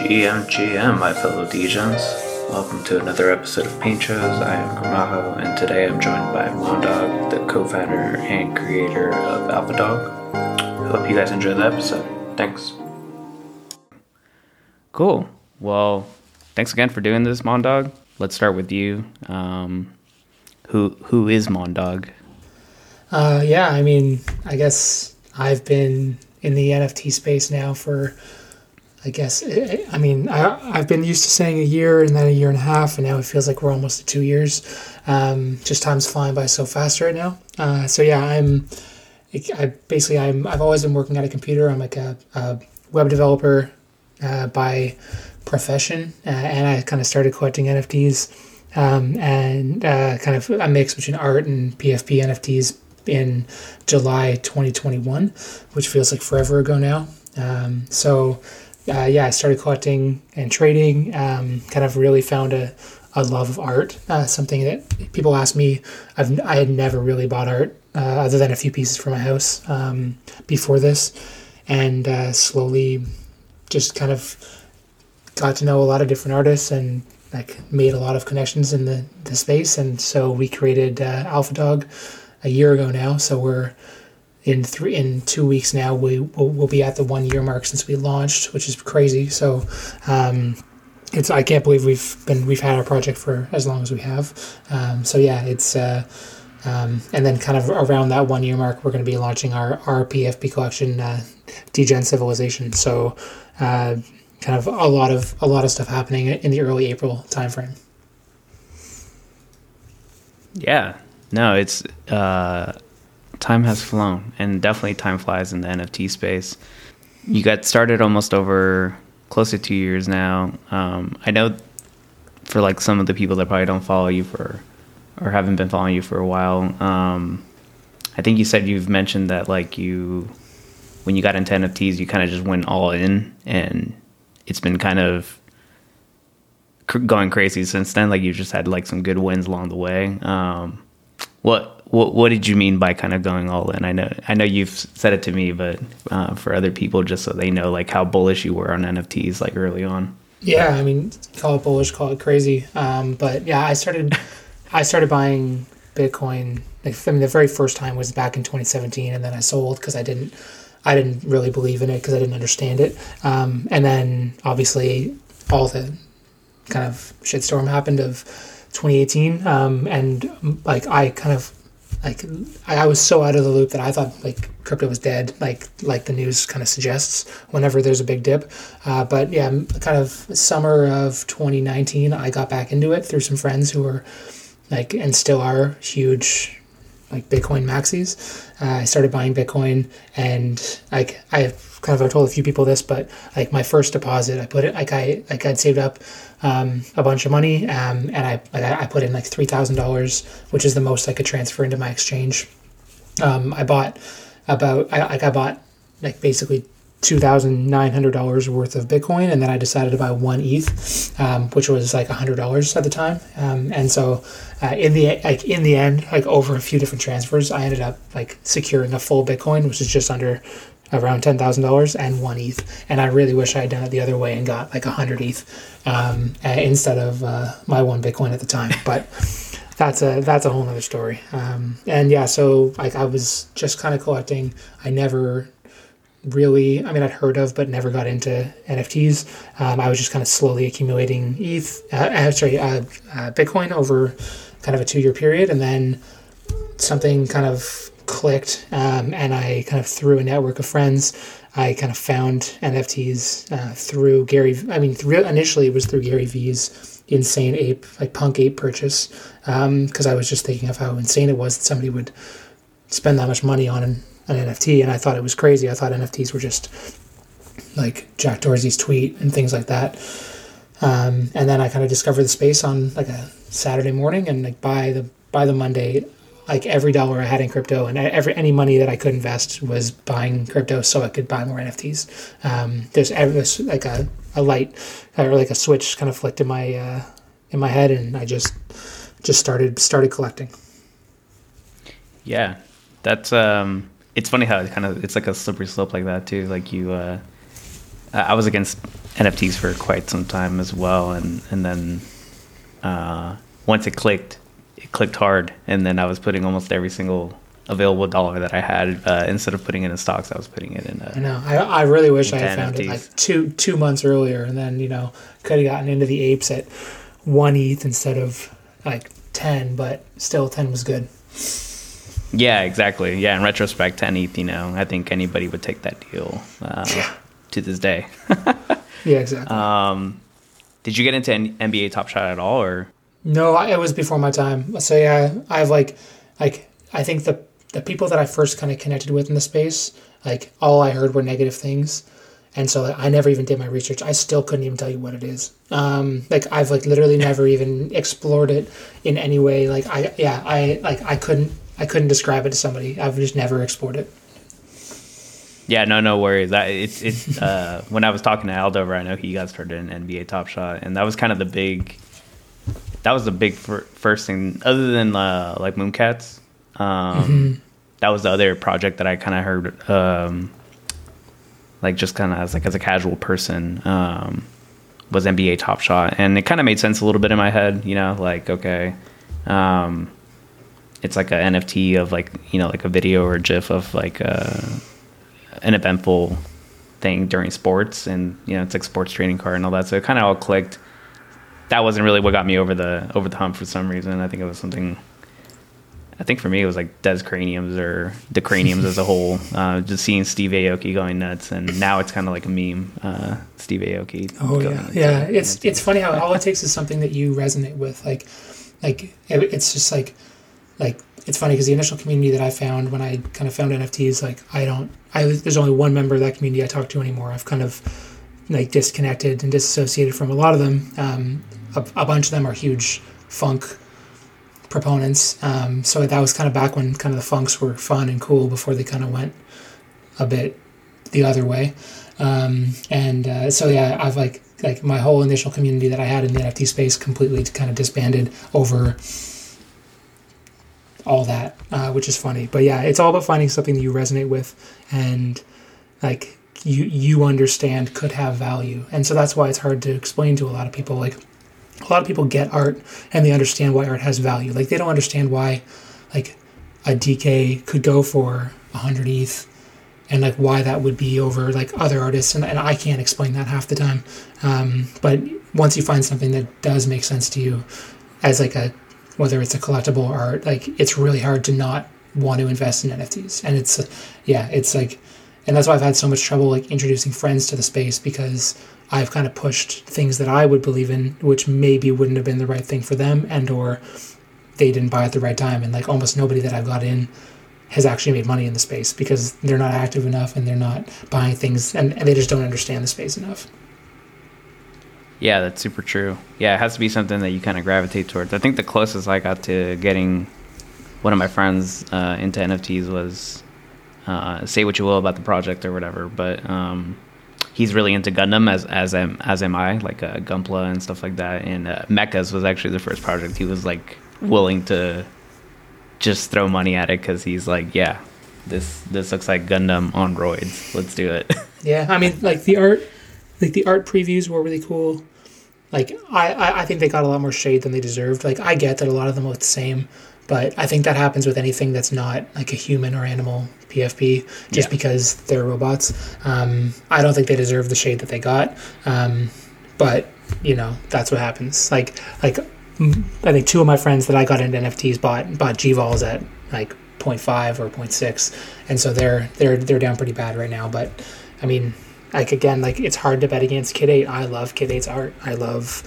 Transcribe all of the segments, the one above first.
GM, GM, my fellow Degens. Welcome to another episode of Paint Shows. I am Gramajo, and today I'm joined by Mondoggg, the co founder and creator of Alphadoggg. I hope you guys enjoy the episode. Thanks. Cool. Well, thanks again for doing this, Mondoggg. Let's start with you. Um, who who is Mondoggg? Uh, yeah, I mean, I guess I've been in the NFT space now for, I guess, I mean, I, I've been used to saying a year and then a year and a half, and now it feels like we're almost at two years. Um, just time's flying by so fast right now. Uh, so yeah, I'm, I basically I'm I've always been working at a computer. I'm like a, a web developer uh, by profession, uh, and I kind of started collecting NFTs. Um, and uh, kind of a mix between art and PFP NFTs in July 2021, which feels like forever ago now. Um, so, uh, yeah, I started collecting and trading. Um, kind of really found a, a love of art. Uh, something that people ask me, I've I had never really bought art uh, other than a few pieces for my house um, before this, and uh, slowly just kind of got to know a lot of different artists and like made a lot of connections in the, the space and so we created uh, Alphadoggg a year ago now. So we're in three in two weeks now. We will we'll be at the one year mark since we launched, which is crazy. So. Um, it's I can't believe we've been we've had our project for as long as we have. Um, so yeah, it's uh, um, and then kind of around that one year mark, we're going to be launching our our PFP collection, uh, Civilization. So uh, kind of a lot of a lot of stuff happening in the early April timeframe. Yeah, no, it's uh, time has flown, and definitely time flies in the NFT space. You got started almost over close to two years now. Um, I know for like some of the people that probably don't follow you for or haven't been following you for a while. Um, I think you said you've mentioned that like you when you got into NFTs, you kind of just went all in, and it's been kind of going crazy since then. Like you just had like some good wins along the way. Um, what what what did you mean by kind of going all in? I know I know you've said it to me, but uh, for other people, just so they know like how bullish you were on NFTs like early on. Yeah, I mean, call it bullish, call it crazy. Um, but yeah, I started I started buying Bitcoin. Like, I mean, the very first time was back in 2017, and then I sold because I didn't I didn't really believe in it because I didn't understand it. Um, and then obviously all the kind of shitstorm happened of 2018 um, and like i kind of like I, was so out of the loop that i thought like crypto was dead like like the news kind of suggests whenever there's a big dip. Uh, but yeah kind of summer of 2019 i got back into it through some friends who were like and still are huge like bitcoin maxis. Uh, i started buying bitcoin and like i kind of i told a few people this but like my first deposit i put it like i like i'd saved up um, a bunch of money, um, and I I put in like three thousand dollars, which is the most I could transfer into my exchange. Um, I bought about I like I bought like basically two thousand nine hundred dollars worth of Bitcoin, and then I decided to buy one ETH, um, which was like hundred dollars at the time. Um, and so, uh, in the like in the end, like over a few different transfers, I ended up like securing a full Bitcoin, which is just under around ten thousand dollars and one ETH. And I really wish I had done it the other way and got like a hundred ETH um, instead of uh, my one Bitcoin at the time. But that's a that's a whole other story. Um, and yeah, so like I was just kind of collecting. I never really i mean i'd heard of but never got into nfts um, i was just kind of slowly accumulating eth uh, uh sorry uh, uh, bitcoin over kind of a two year period and then something kind of clicked, um, and I kind of through a network of friends, I kind of found NFTs uh, through Gary. I mean, through, initially it was through Gary Vee's insane ape, like punk ape purchase, because um, I was just thinking of how insane it was that somebody would spend that much money on an, an NFT, and I thought it was crazy. I thought NFTs were just like Jack Dorsey's tweet and things like that. Um, and then I kind of discovered the space on like a Saturday morning, and like by the by the Monday, like every dollar I had in crypto and every any money that I could invest was buying crypto so I could buy more NFTs. Um, there's, like a, a light or like a switch kind of flicked in my uh, in my head, and I just just started started collecting. Yeah, that's um, it's funny how it kind of it's like a slippery slope like that too. Like you, uh, I was against NFTs for quite some time as well, and and then uh, once it clicked, it clicked hard, and then I was putting almost every single available dollar that I had uh, instead of putting it in stocks, I was putting it in. I know. I, I really wish I had found it like two two months earlier, and then you know could have gotten into the apes at one ETH instead of like ten, but still ten was good. Yeah, exactly. Yeah, in retrospect, 10 ETH, you know, I think anybody would take that deal uh, to this day. Yeah, exactly. Um, did you get into N- NBA Top Shot at all, or? No, I, it was before my time. So yeah, I have like, like I think the the people that I first kind of connected with in the space, like all I heard were negative things, and so like, I never even did my research. I still couldn't even tell you what it is. Um, like I've like literally never even explored it in any way. Like I yeah I like I couldn't I couldn't describe it to somebody. I've just never explored it. Yeah, no, no worries. That it's it's uh, when I was talking to Aldover, I know he got started in NBA Top Shot, and that was kind of the big. That was the big fir- first thing, other than uh, like Mooncats. Um, That was the other project that I kind of heard, um, like just kind of as like as a casual person, um, was NBA Top Shot, and it kind of made sense a little bit in my head. You know, like okay, um, it's like a NFT of like you know like a video or a GIF of like. Uh, an eventful thing during sports and you know it's like sports trading card and all that so it kind of all clicked that wasn't really what got me over the over the hump for some reason i think it was something i think for me it was like des craniums or the craniums as a whole uh, just seeing steve aoki going nuts and now it's kind of like a meme uh, steve aoki Oh yeah, nuts. yeah. It's it's funny how all it takes is something that you resonate with. Like, like it- it's just like, like it's funny because the initial community that I found when I kind of found NFTs, like I don't, I there's only one member of that community I talk to anymore. I've kind of like disconnected and disassociated from a lot of them. Um, a, a bunch of them are huge Phunk proponents. Um, so that was kind of back when kind of the Phunks were fun and cool before they kind of went a bit the other way. Um, and uh, so yeah, I've like like my whole initial community that I had in the NFT space completely kind of disbanded over all that, uh, which is funny. But yeah, it's all about finding something that you resonate with and like you you understand could have value. And so that's why it's hard to explain to a lot of people. Like a lot of people get art and they understand why art has value. Like they don't understand why like a DeeKay could go for 100 ETH and like why that would be over like other artists. And, and i can't explain that half the time. Um, but once you find something that does make sense to you as like a whether it's a collectible art like it's really hard to not want to invest in nfts and it's yeah it's like and that's why i've had so much trouble like introducing friends to the space because i've kind of pushed things that i would believe in which maybe wouldn't have been the right thing for them and or they didn't buy at the right time and like almost nobody that i've got in has actually made money in the space because they're not active enough and they're not buying things and, and they just don't understand the space enough. Yeah, that's super true. Yeah, it has to be something that you kind of gravitate towards. I think the closest I got to getting one of my friends uh, into NFTs was uh, say what you will about the project or whatever, but um, he's really into Gundam as as am as am I, like uh, Gunpla and stuff like that. And uh, Mechas was actually the first project he was like willing to just throw money at it because he's like, yeah, this this looks like Gundam on roids. Let's do it. Yeah, I mean, like the art, like the art previews were really cool. Like I, I, I think they got a lot more shade than they deserved. Like I get that a lot of them look the same, but I think that happens with anything that's not like a human or animal PFP, just Yeah. because they're robots. Um, I don't think they deserve the shade that they got. Um, but you know, that's what happens. Like like mm, I think two of my friends that I got into NFTs bought bought GVols at like 0.5 or 0.6, and so they're they're they're down pretty bad right now. But I mean, like again, like it's hard to bet against Kid Eight. I love Kid 8's art. I love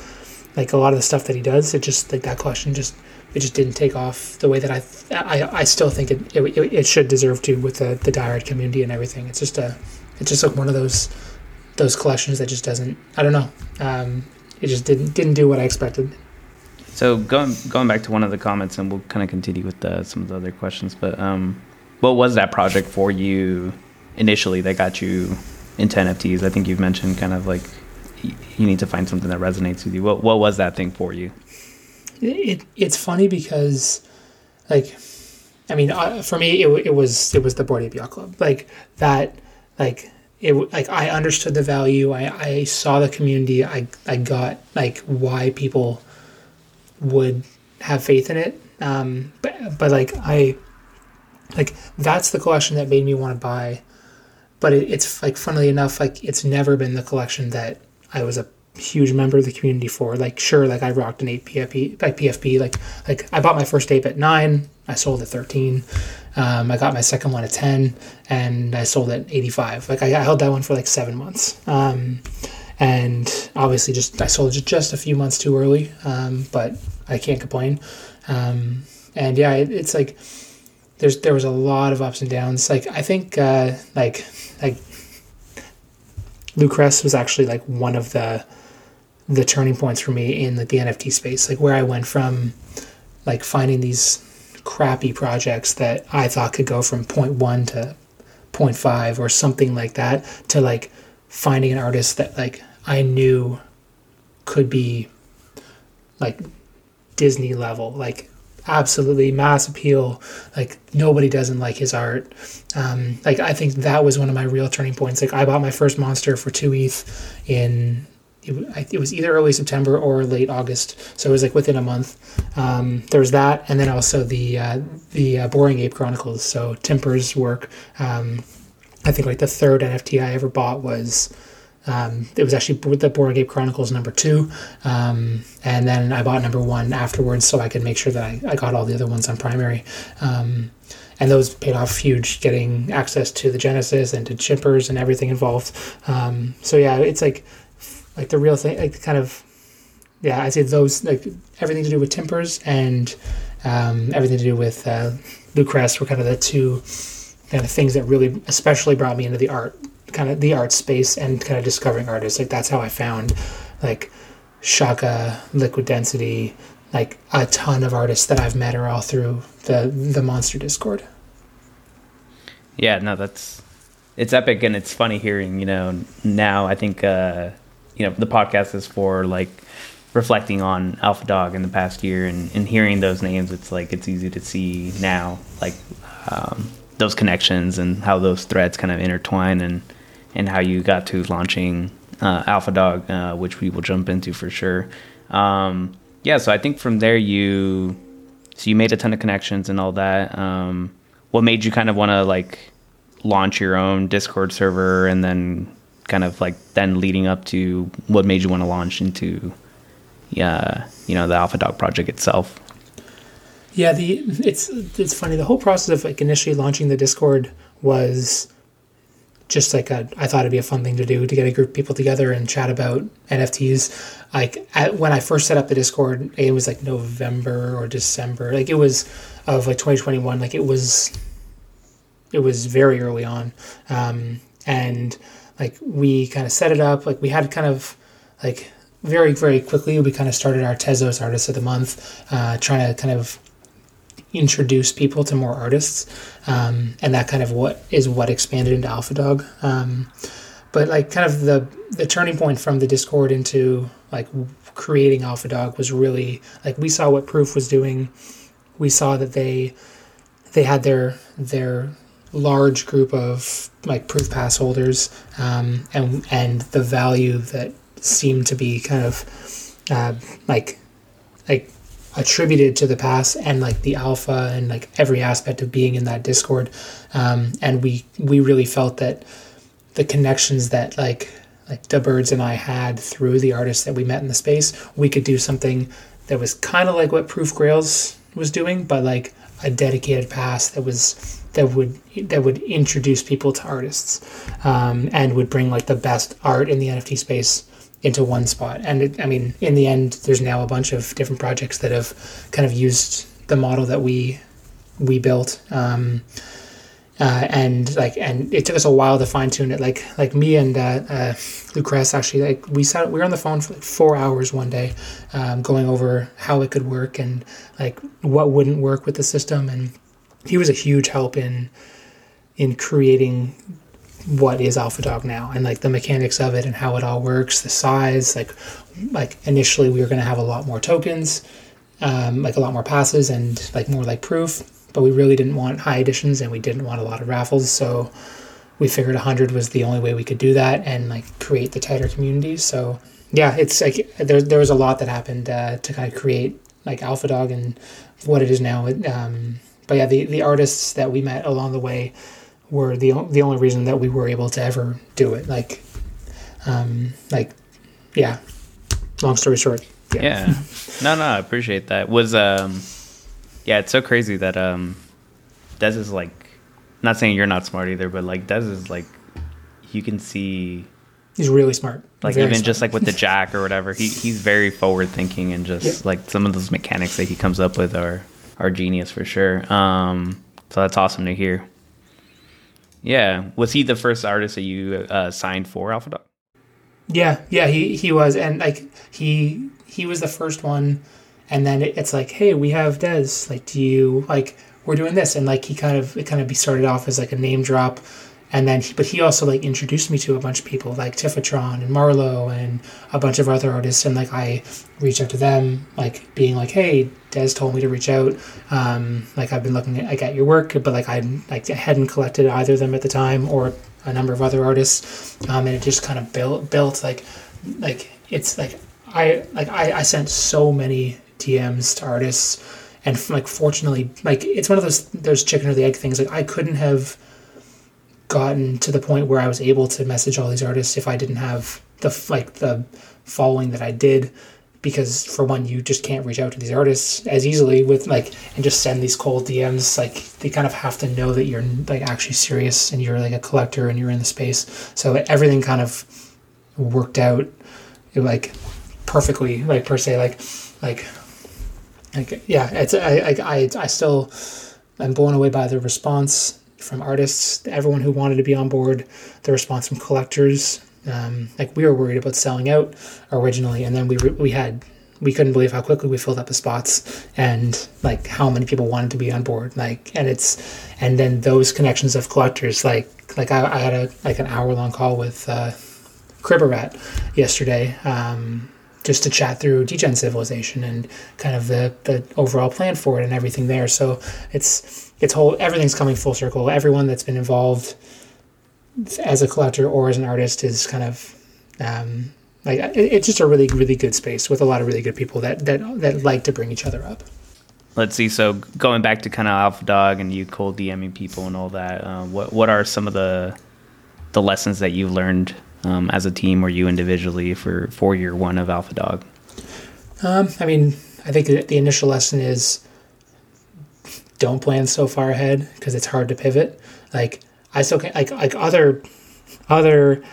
like a lot of the stuff that he does. It just like that collection just it just didn't take off the way that I I, I still think it, it it should deserve to with the the diehard community and everything. It's just a it's just like one of those those collections that just doesn't I don't know. Um, it just didn't didn't do what I expected. So going going back to one of the comments, and we'll kind of continue with the, some of the other questions. But um, what was that project for you initially that got you into NFTs? I think you've mentioned kind of like you need to find something that resonates with you. What what was that thing for you? It, it's funny because like i mean uh, for me it, it was it was the board yacht club like that like it like I understood the value. I, I saw the community. I I got like why people would have faith in it. Um, but but like I like that's the collection that made me want to buy. But it, it's like funnily enough, like it's never been the collection that I was a huge member of the community for. Like sure, like I rocked an eight PFP like PFP. Like like I bought my first ape at nine. I sold at thirteen. Um, I got my second one at 10 and I sold at 85. Like I, I held that one for like seven months. Um, and obviously just, I sold it just a few months too early. Um, but I can't complain. Um, and yeah, it, it's like, there's, there was a lot of ups and downs. Like, I think, uh, like, like Lucrece was actually like one of the, the turning points for me in the, NFT space, like where I went from like finding these crappy projects that I thought could go from 0.1 to 0.5 or something like that to like finding an artist that like I knew could be like Disney level, like absolutely mass appeal. Like nobody doesn't like his art. Um, like I think that was one of my real turning points. Like I bought my first monster for two ETH in it, it was either early September or late August, so it was like within a month. Um, there was that, and then also the uh, the uh, Boring Ape Chronicles. So Timper's work. Um, I think like the third NFT I ever bought was. Um, it was actually the Boring Ape Chronicles number two, um, and then I bought number one afterwards so I could make sure that I, I got all the other ones on primary. Um, and those paid off huge, getting access to the Genesis and to chippers and everything involved. Um, so yeah, it's like like the real thing, like kind of, yeah, I'd say those like everything to do with Timpers and um, everything to do with uh, Lucrece were kind of the two kind of things that really especially brought me into the art kind of the art space and kind of discovering artists. Like that's how I found like Shaka, Liquid Density, like a ton of artists that I've met are all through the the Monster Discord. Yeah, no, that's it's epic and it's funny hearing. You know, now I think uh, you know the podcast is for like reflecting on Alphadoggg in the past year and, and hearing those names. It's like it's easy to see now like um, those connections and how those threads kind of intertwine and and how you got to launching uh, Alphadoggg, uh, which we will jump into for sure. Um, yeah, so I think from there you so you made a ton of connections and all that. Um, what made you kind of want to like launch your own Discord server and then kind of like then leading up to what made you want to launch into yeah you know the Alphadoggg project itself yeah the it's it's funny the whole process of like initially launching the discord was just like a, I thought it'd be a fun thing to do to get a group of people together and chat about NFTs. Like at, when I first set up the Discord, it was like November or December. Like it was of like 2021. Like it was, it was very early on, um, and like we kind of set it up like we had kind of like very very quickly we kind of started our tezos artists of the month uh, trying to kind of introduce people to more artists um, and that kind of what is what expanded into Alphadoggg. Um, but like kind of the the turning point from the discord into like creating Alphadoggg was really like we saw what proof was doing. We saw that they they had their their large group of like proof pass holders um, and and the value that seemed to be kind of uh, like like attributed to the pass and like the alpha and like every aspect of being in that discord um, and we we really felt that the connections that like like the birds and i had through the artists that we met in the space we could do something that was kind of like what proof grails was doing but like a dedicated pass that was that would that would introduce people to artists um, and would bring like the best art in the NFT space into one spot. And it, I mean, in the end, there's now a bunch of different projects that have kind of used the model that we we built. Um, uh, and like, and it took us a while to fine tune it. Like, like me and uh, uh, Lucrece actually, like we sat, we were on the phone for like four hours one day, um, going over how it could work and like what wouldn't work with the system. And he was a huge help in in creating what is Alphadoggg now and like the mechanics of it and how it all works, the size. Like, like initially we were going to have a lot more tokens, um, like a lot more passes and like more like proof, but we really didn't want high editions and we didn't want a lot of raffles. So we figured 100 was the only way we could do that and like create the tighter community. So yeah, it's like there there was a lot that happened uh, to kind of create like Alphadoggg and what it is now. Um, but yeah, the the artists that we met along the way were the the only reason that we were able to ever do it. Like, um, like, yeah. Long story short. Yeah. yeah. No, no, I appreciate that. Was um, yeah, it's so crazy that um, Des is like, not saying you're not smart either, but like Des is like, you can see. He's really smart. Like Very even smart. just like with the jack or whatever, he he's very forward thinking and just Yep. like some of those mechanics that he comes up with are are genius for sure. Um, so that's awesome to hear. Yeah, was he the first artist that you uh, signed for Alphadoggg? Yeah, yeah, he he was, and like he he was the first one, and then it, it's like, hey, we have Des. Like, do you like we're doing this? And like he kind of it kind of started off as like a name drop, and then he, but he also like introduced me to a bunch of people like Tiffatron and Marlowe and a bunch of other artists, and like I reached out to them, like being like, hey, Des told me to reach out. Um, like I've been looking at, like, at your work, but like I like I hadn't collected either of them at the time or a number of other artists, um, and it just kind of built built like like it's like I like I, I sent so many DMs to artists, and like fortunately like it's one of those those chicken or the egg things. Like I couldn't have gotten to the point where I was able to message all these artists if I didn't have the like the following that I did. Because for one you just can't reach out to these artists as easily with like and just send these cold DMs like they kind of have to know that you're like actually serious and you're like a collector and you're in the space. So everything kind of worked out like perfectly like per se like like like yeah it's I I I, I still I'm blown away by the response from artists everyone who wanted to be on board the response from collectors um, like we were worried about selling out originally and then we re- we had we couldn't believe how quickly we filled up the spots and like how many people wanted to be on board like and it's and then those connections of collectors like like I, I had a like an hour long call with uh Cribberat yesterday um, just to chat through Degen Civilization and kind of the, the overall plan for it and everything there. So it's it's whole everything's coming full circle. Everyone that's been involved as a collector or as an artist is kind of um, like it, it's just a really really good space with a lot of really good people that that that like to bring each other up. Let's see. So going back to kind of Alphadoggg and you cold DMing people and all that, uh, what what are some of the the lessons that you've learned um, as a team or you individually for for year one of Alphadoggg? Um, I mean, I think that the initial lesson is don't plan so far ahead because it's hard to pivot. Like I still can like like other other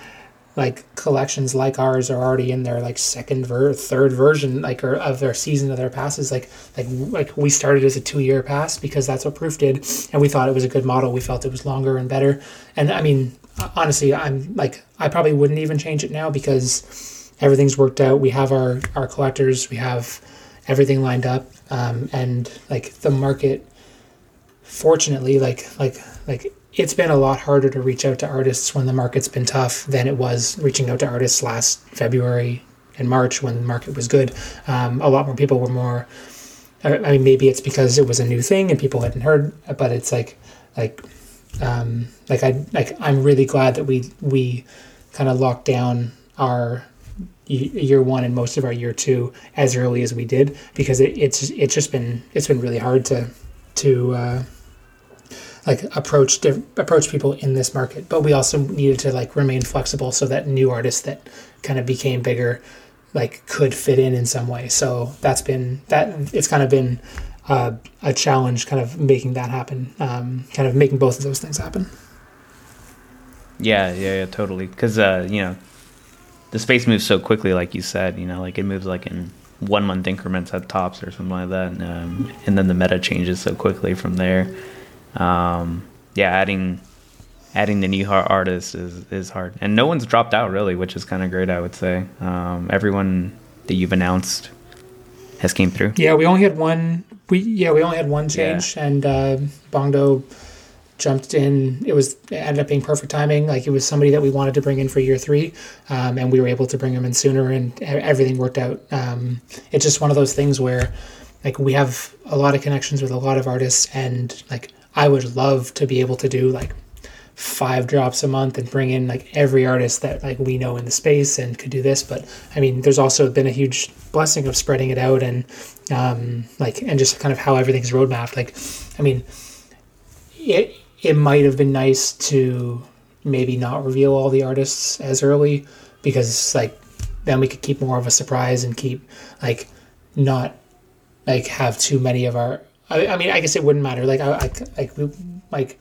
like collections like ours are already in their like second ver third version like or of their season of their passes. Like like like we started as a two year pass because that's what proof did and we thought it was a good model. We felt it was longer and better. And i mean honestly i'm like i probably wouldn't even change it now because everything's worked out. We have our our collectors. We have everything lined up. Um, and like the market fortunately like like like it's been a lot harder to reach out to artists when the market's been tough than it was reaching out to artists last February and March when the market was good. Um, a lot more people were more. I mean, maybe it's because it was a new thing and people hadn't heard, but it's like, like, um, like I like I'm really glad that we we kind of locked down our year one and most of our year two as early as we did because it, it's it's just been it's been really hard to to uh, like approach approach people in this market but we also needed to like remain flexible so that new artists that kind of became bigger like could fit in in some way so that's been that it's kind of been uh, a challenge kind of making that happen um, kind of making both of those things happen Yeah, yeah, yeah, totally. Because uh, you know, the space moves so quickly, like you said. You know, like it moves like in one month increments at tops or something like that, and, um, and then the meta changes so quickly from there. Um, yeah, adding adding the new artists is is hard, and no one's dropped out really, which is kind of great. I would say. Um, everyone that you've announced has came through. yeah we only had one we yeah we only had one change and uh, Bongdo jumped in. It was it ended up being perfect timing. Like it was somebody that we wanted to bring in for year three um, and we were able to bring him in sooner and everything worked out. Um, it's just one of those things where like we have a lot of connections with a lot of artists and like i would love to be able to do like five drops a month and bring in like every artist that like we know in the space and could do this. But i mean there's also been a huge blessing of spreading it out and um like and just kind of how everything's roadmapped. Like i mean it it might have been nice to maybe not reveal all the artists as early because like then we could keep more of a surprise and keep like not like have too many of our I, I mean I guess it wouldn't matter. Like I, I like like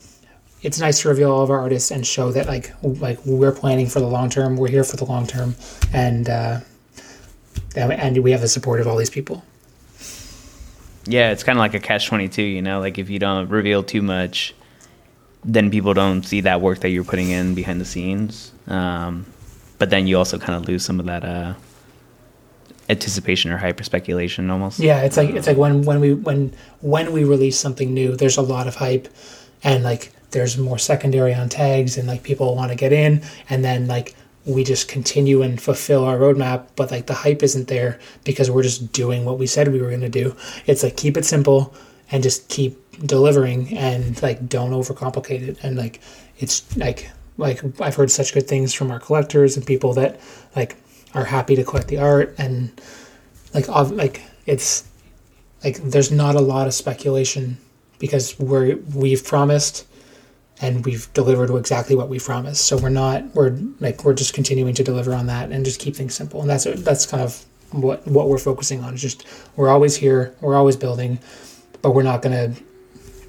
it's nice to reveal all of our artists and show that like like we're planning for the long term we're here for the long term and uh and we have the support of all these people. Yeah it's kind of like a catch 22 you know? Like if you don't reveal too much then people don't see that work that you're putting in behind the scenes. Um, but then you also kind of lose some of that uh, anticipation or hyper speculation almost. Yeah, it's like it's um, like when when we when when we release something new, there's a lot of hype, and like there's more secondary on tags, and like people want to get in, and then like we just continue and fulfill our roadmap, but like the hype isn't there because we're just doing what we said we were going to do. It's like keep it simple and just keep delivering and like don't overcomplicate it and like it's like like I've heard such good things from our collectors and people that like are happy to collect the art and like like it's like there's not a lot of speculation because we're we've promised and we've delivered exactly what we promised so we're not we're like we're just continuing to deliver on that and just keep things simple and that's that's kind of what what we're focusing on is just we're always here we're always building but we're not going to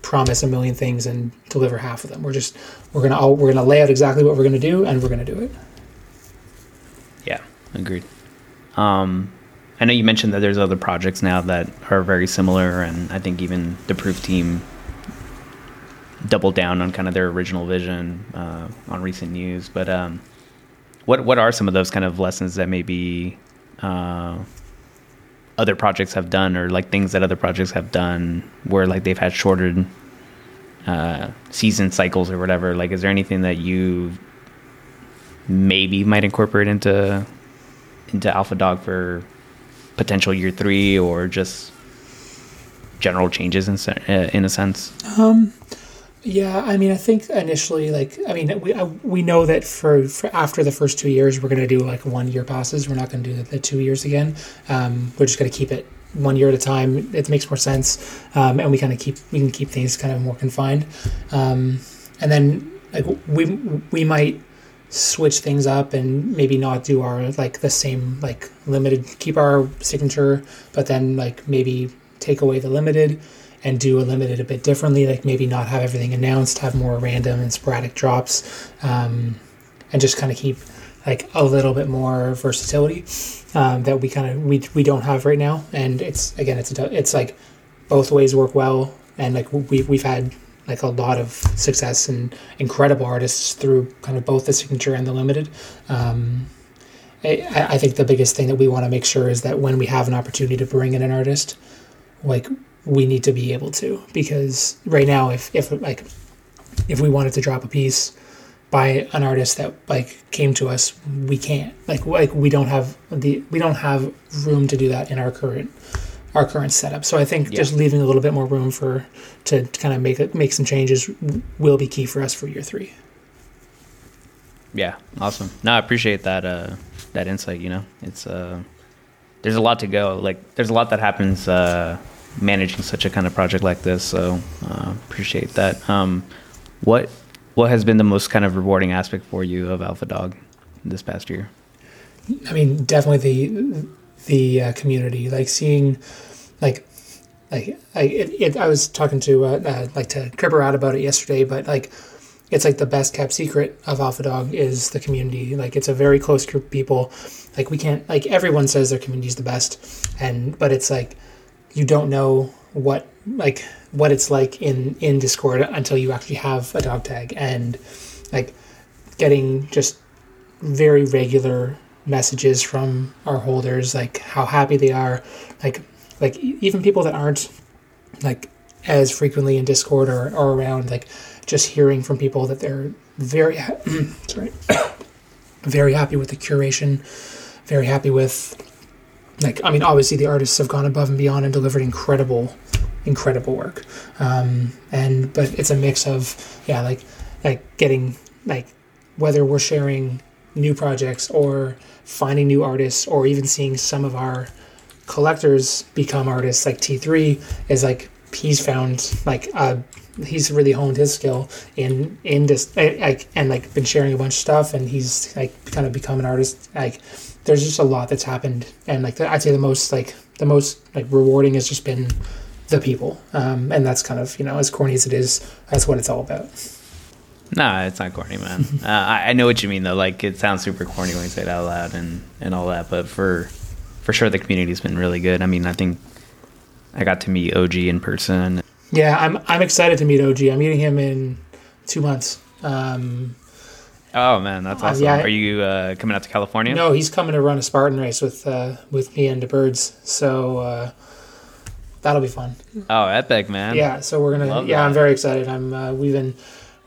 promise a million things and deliver half of them. We're just we're gonna we're gonna lay out exactly what we're gonna do and we're gonna do it. Agreed. Um, I know you mentioned that there's other projects now that are very similar, and I think even the Proof team doubled down on kind of their original vision uh, on recent news. But um, what what are some of those kind of lessons that maybe uh, other projects have done or like things that other projects have done where like they've had shorter uh, season cycles or whatever like is there anything that you maybe might incorporate into into Alphadoggg for potential year three or just general changes in, uh, in a sense um yeah, I mean, I think initially, like, I mean, we I, we know that for, for after the first two years, we're to do like one year passes. We're not to do the, the, two years again. Um, we're just to keep it one year at a time. It makes more sense, um, and we kind of keep we can keep things kind of more confined. Um, and then like we we might switch things up and maybe not do our like the same like limited keep our signature, but then like maybe take away the limited and do a limited a bit differently, like maybe not have everything announced, have more random and sporadic drops, um, and just kind of keep like a little bit more versatility um, that we kind of we, we don't have right now. And it's again, it's a, it's like both ways work well, and like we we've had like a lot of success and incredible artists through kind of both the signature and the limited. Um, I, I think the biggest thing that we want to make sure is that when we have an opportunity to bring in an artist, like we need to be able to because right now if if like if we wanted to drop a piece by an artist that like came to us we can't like like we don't have the we don't have room to do that in our current our current setup so i think yeah. just leaving a little bit more room for to, to kind of make it make some changes will be key for us for year three yeah awesome no i appreciate that uh that insight you know it's uh there's a lot to go like there's a lot that happens uh managing such a kind of project like this. So uh, appreciate that. Um, what what has been the most kind of rewarding aspect for you of Alphadoggg this past year? I mean, definitely the the uh, community, like seeing, like, like I it, it, I was talking to uh, uh, like to Cripper out about it yesterday, but like. It's like the best kept secret of Alphadoggg is the community. Like it's a very close group of people. Like we can't like everyone says their community is the best, and but it's like you don't know what like what it's like in in Discord until you actually have a dog tag and like getting just very regular messages from our holders like how happy they are like like even people that aren't like as frequently in discord or, or around like just hearing from people that they're very sorry very happy with the curation very happy with like I mean, obviously the artists have gone above and beyond and delivered incredible, incredible work. Um, and but it's a mix of yeah, like like getting like whether we're sharing new projects or finding new artists or even seeing some of our collectors become artists like T3 is like he's found like uh he's really honed his skill in in this like and like been sharing a bunch of stuff and he's like kind of become an artist. Like there's just a lot that's happened and like I'd say the most like the most like rewarding has just been the people. Um and that's kind of you know as corny as it is that's what it's all about Nah, it's not corny, man. uh, I, I know what you mean though. Like it sounds super corny when you say it out loud and and all that, but for for sure the community's been really good. I mean, I think I got to meet OG in person. yeah i'm i'm excited to meet og i'm meeting him in two months um Oh man, that's Uh, awesome. yeah. Are you uh, coming out to California? No, he's coming to run a Spartan race with uh, with me and the birds. So uh, that'll be fun. Oh, epic, man. Yeah, so we're gonna. Love yeah, that. I'm very excited. I'm. Uh, we've been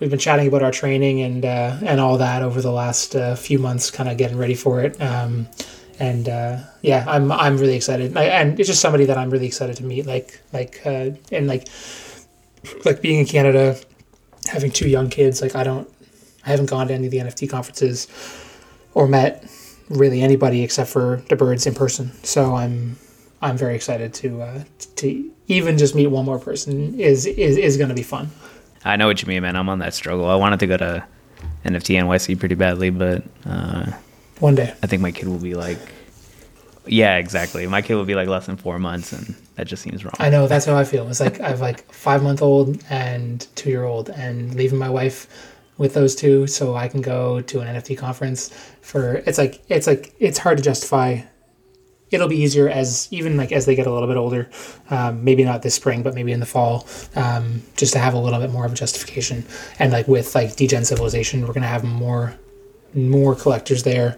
we've been chatting about our training and uh, and all that over the last uh, few months, kind of getting ready for it. Um, and uh, yeah, I'm I'm really excited. I, and it's just somebody that I'm really excited to meet. Like like uh, and like like being in Canada, having two young kids. Like I don't, I haven't gone to any of the NFT conferences or met really anybody except for the birds in person. So I'm I'm very excited to uh, to even just meet one more person is is, is going to be fun. I know what you mean, man. I'm on that struggle. I wanted to go to NFT NYC pretty badly, but uh, One day. I think my kid will be like, yeah, exactly. My kid will be like less than four months, and that just seems wrong. I know that's how I feel. It's like I've like five month old and two year old, and leaving my wife with those two so I can go to an NFT conference for. It's like it's like it's hard to justify. It'll be easier as even like as they get a little bit older, um, maybe not this spring, but maybe in the fall, um, just to have a little bit more of a justification. And like with like Degen Civilization, we're gonna have more more collectors there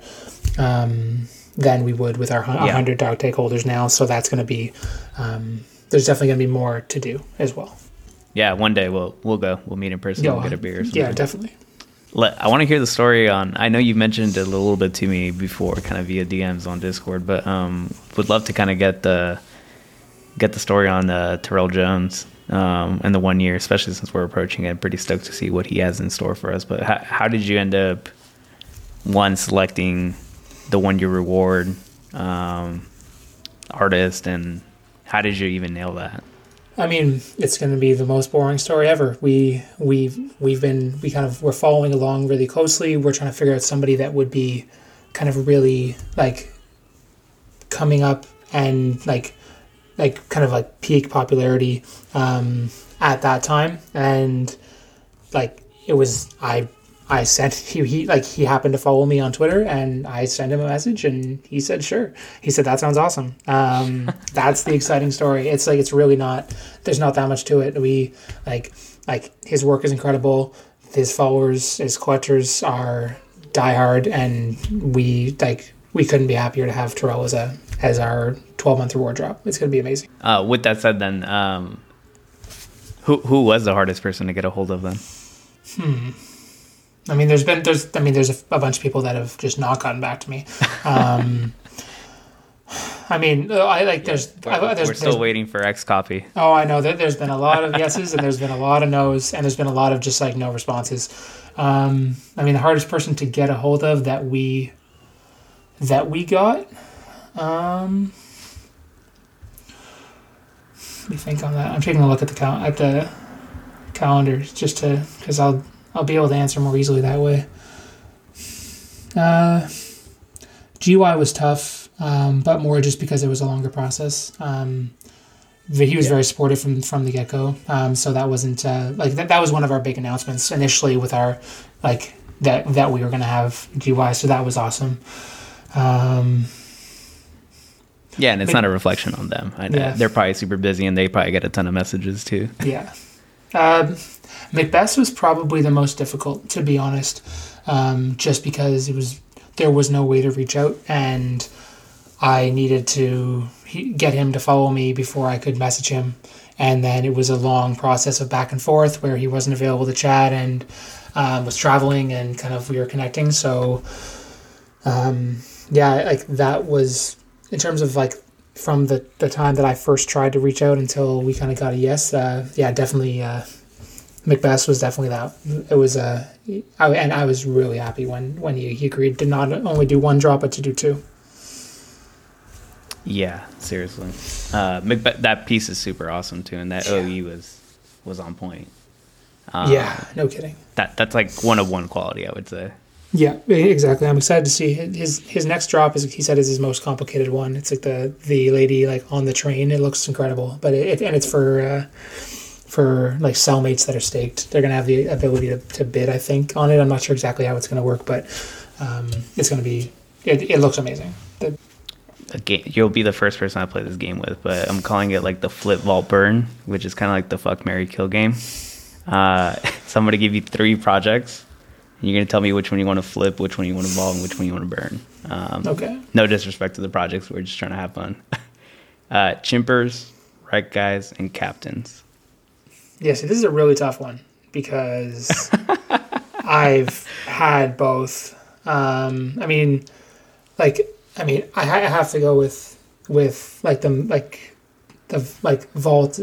um, than we would with our hun- Yeah. 100 dog take holders now. So that's going to be, um, there's definitely going to be more to do as well. Yeah, one day we'll we'll go. We'll meet in person. we'll get a beer. Or something. Yeah, definitely. Let, I want to hear the story on. I know you mentioned it a little bit to me before, kind of via DMs on Discord, but um, would love to kind of get the get the story on uh, Terrell Jones um, and the one year, especially since we're approaching it. Pretty stoked to see what he has in store for us. But how, how did you end up one selecting the one year reward um, artist, and how did you even nail that? I mean, it's going to be the most boring story ever. We we we've been we kind of we're following along really closely. We're trying to figure out somebody that would be kind of really like coming up and like like kind of like peak popularity um, at that time, and like it was I I sent he, he like he happened to follow me on Twitter and I sent him a message and he said sure. He said that sounds awesome. Um, that's the exciting story. It's like it's really not. There's not that much to it. We like like his work is incredible. His followers, his collectors are diehard, and we like we couldn't be happier to have Terrell as a as our 12 month reward drop. It's gonna be amazing. Uh, with that said, then um, who who was the hardest person to get a hold of then? I mean, there's been there's I mean there's a, a bunch of people that have just not gotten back to me. Um, I mean, I like there's I, there's, We're still there's waiting for XCOPY. Oh, I know that there's been a lot of yeses and there's been a lot of nos and there's been a lot of just like no responses. Um, I mean, the hardest person to get a hold of that we that we got. Um, let me think on that. I'm taking a look at the cal- at the calendar just to because I'll I'll be able to answer more easily that way. Uh, GUI was tough, um, but more just because it was a longer process. Um, he was very supportive from from the get go. Um, so that wasn't uh, like that. That was one of our big announcements initially with our like that that we were going to have GY. So that was awesome. Um, Yeah, and it's not a reflection on them. I know Yeah. they're probably super busy, and they probably get a ton of messages too. yeah. Um, Macbeth was probably the most difficult, to be honest, um, just because it was there was no way to reach out, and I needed to get him to follow me before I could message him, and then it was a long process of back and forth where he wasn't available to chat and um, was traveling, and kind of we were connecting. So, um, yeah, like that was in terms of like from the, the time that I first tried to reach out until we kind of got a yes, uh, yeah, definitely uh, McBest was definitely that. It was a, I, and I was really happy when when he, he agreed to not only do one drop but to do two. Yeah, seriously. Uh, Macbeth, that piece is super awesome too, and that OE was was on point. Um, yeah, no kidding. that that's like one of one quality, I would say. Yeah, exactly. I'm excited to see his his next drop. Is he said is his most complicated one. It's like the the lady like on the train. It looks incredible, but it, and it's for uh, for like cellmates that are staked. They're gonna have the ability to, to bid. I think on it. I'm not sure exactly how it's gonna work, but um, it's gonna be. It, it looks amazing. The, A game, you'll be the first person I play this game with, but I'm calling it like the flip vault burn, which is kind of like the fuck Mary kill game. Uh, so I'm gonna give you three projects. And you're gonna tell me which one you want to flip, which one you want to vault, and which one you want to burn. Um, okay. No disrespect to the projects, we're just trying to have fun. uh, chimpers, Rektguys, and Captainz. Yeah, see, this is a really tough one because I've had both. Um, I mean, like, I mean, I, I have to go with with like the like the like vault.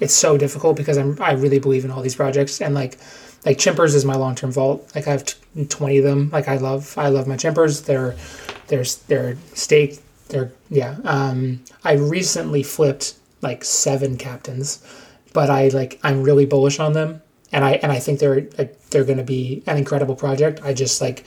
It's so difficult because I'm I really believe in all these projects and like like chimpers is my long term vault. Like I have t- twenty of them. Like I love I love my chimpers. They're they're they're staked. They're yeah. Um, I recently flipped like seven Captainz but I like I'm really bullish on them, and I and I think they're they're going to be an incredible project. I just like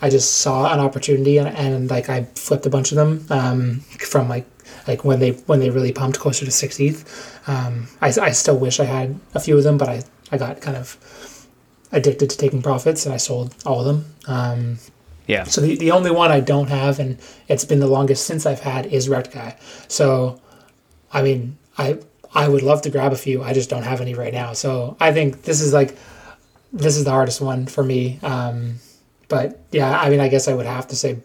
I just saw an opportunity and, and like I flipped a bunch of them um, from like like when they when they really pumped closer to 60th. Um, I, I still wish I had a few of them, but I I got kind of addicted to taking profits and I sold all of them. Um, Yeah. so the, the only one I don't have, and it's been the longest since I've had, is Guy. So, I mean, I I would love to grab a few. I just don't have any right now. So I think this is like this is the hardest one for me. Um, but yeah, I mean, I guess I would have to say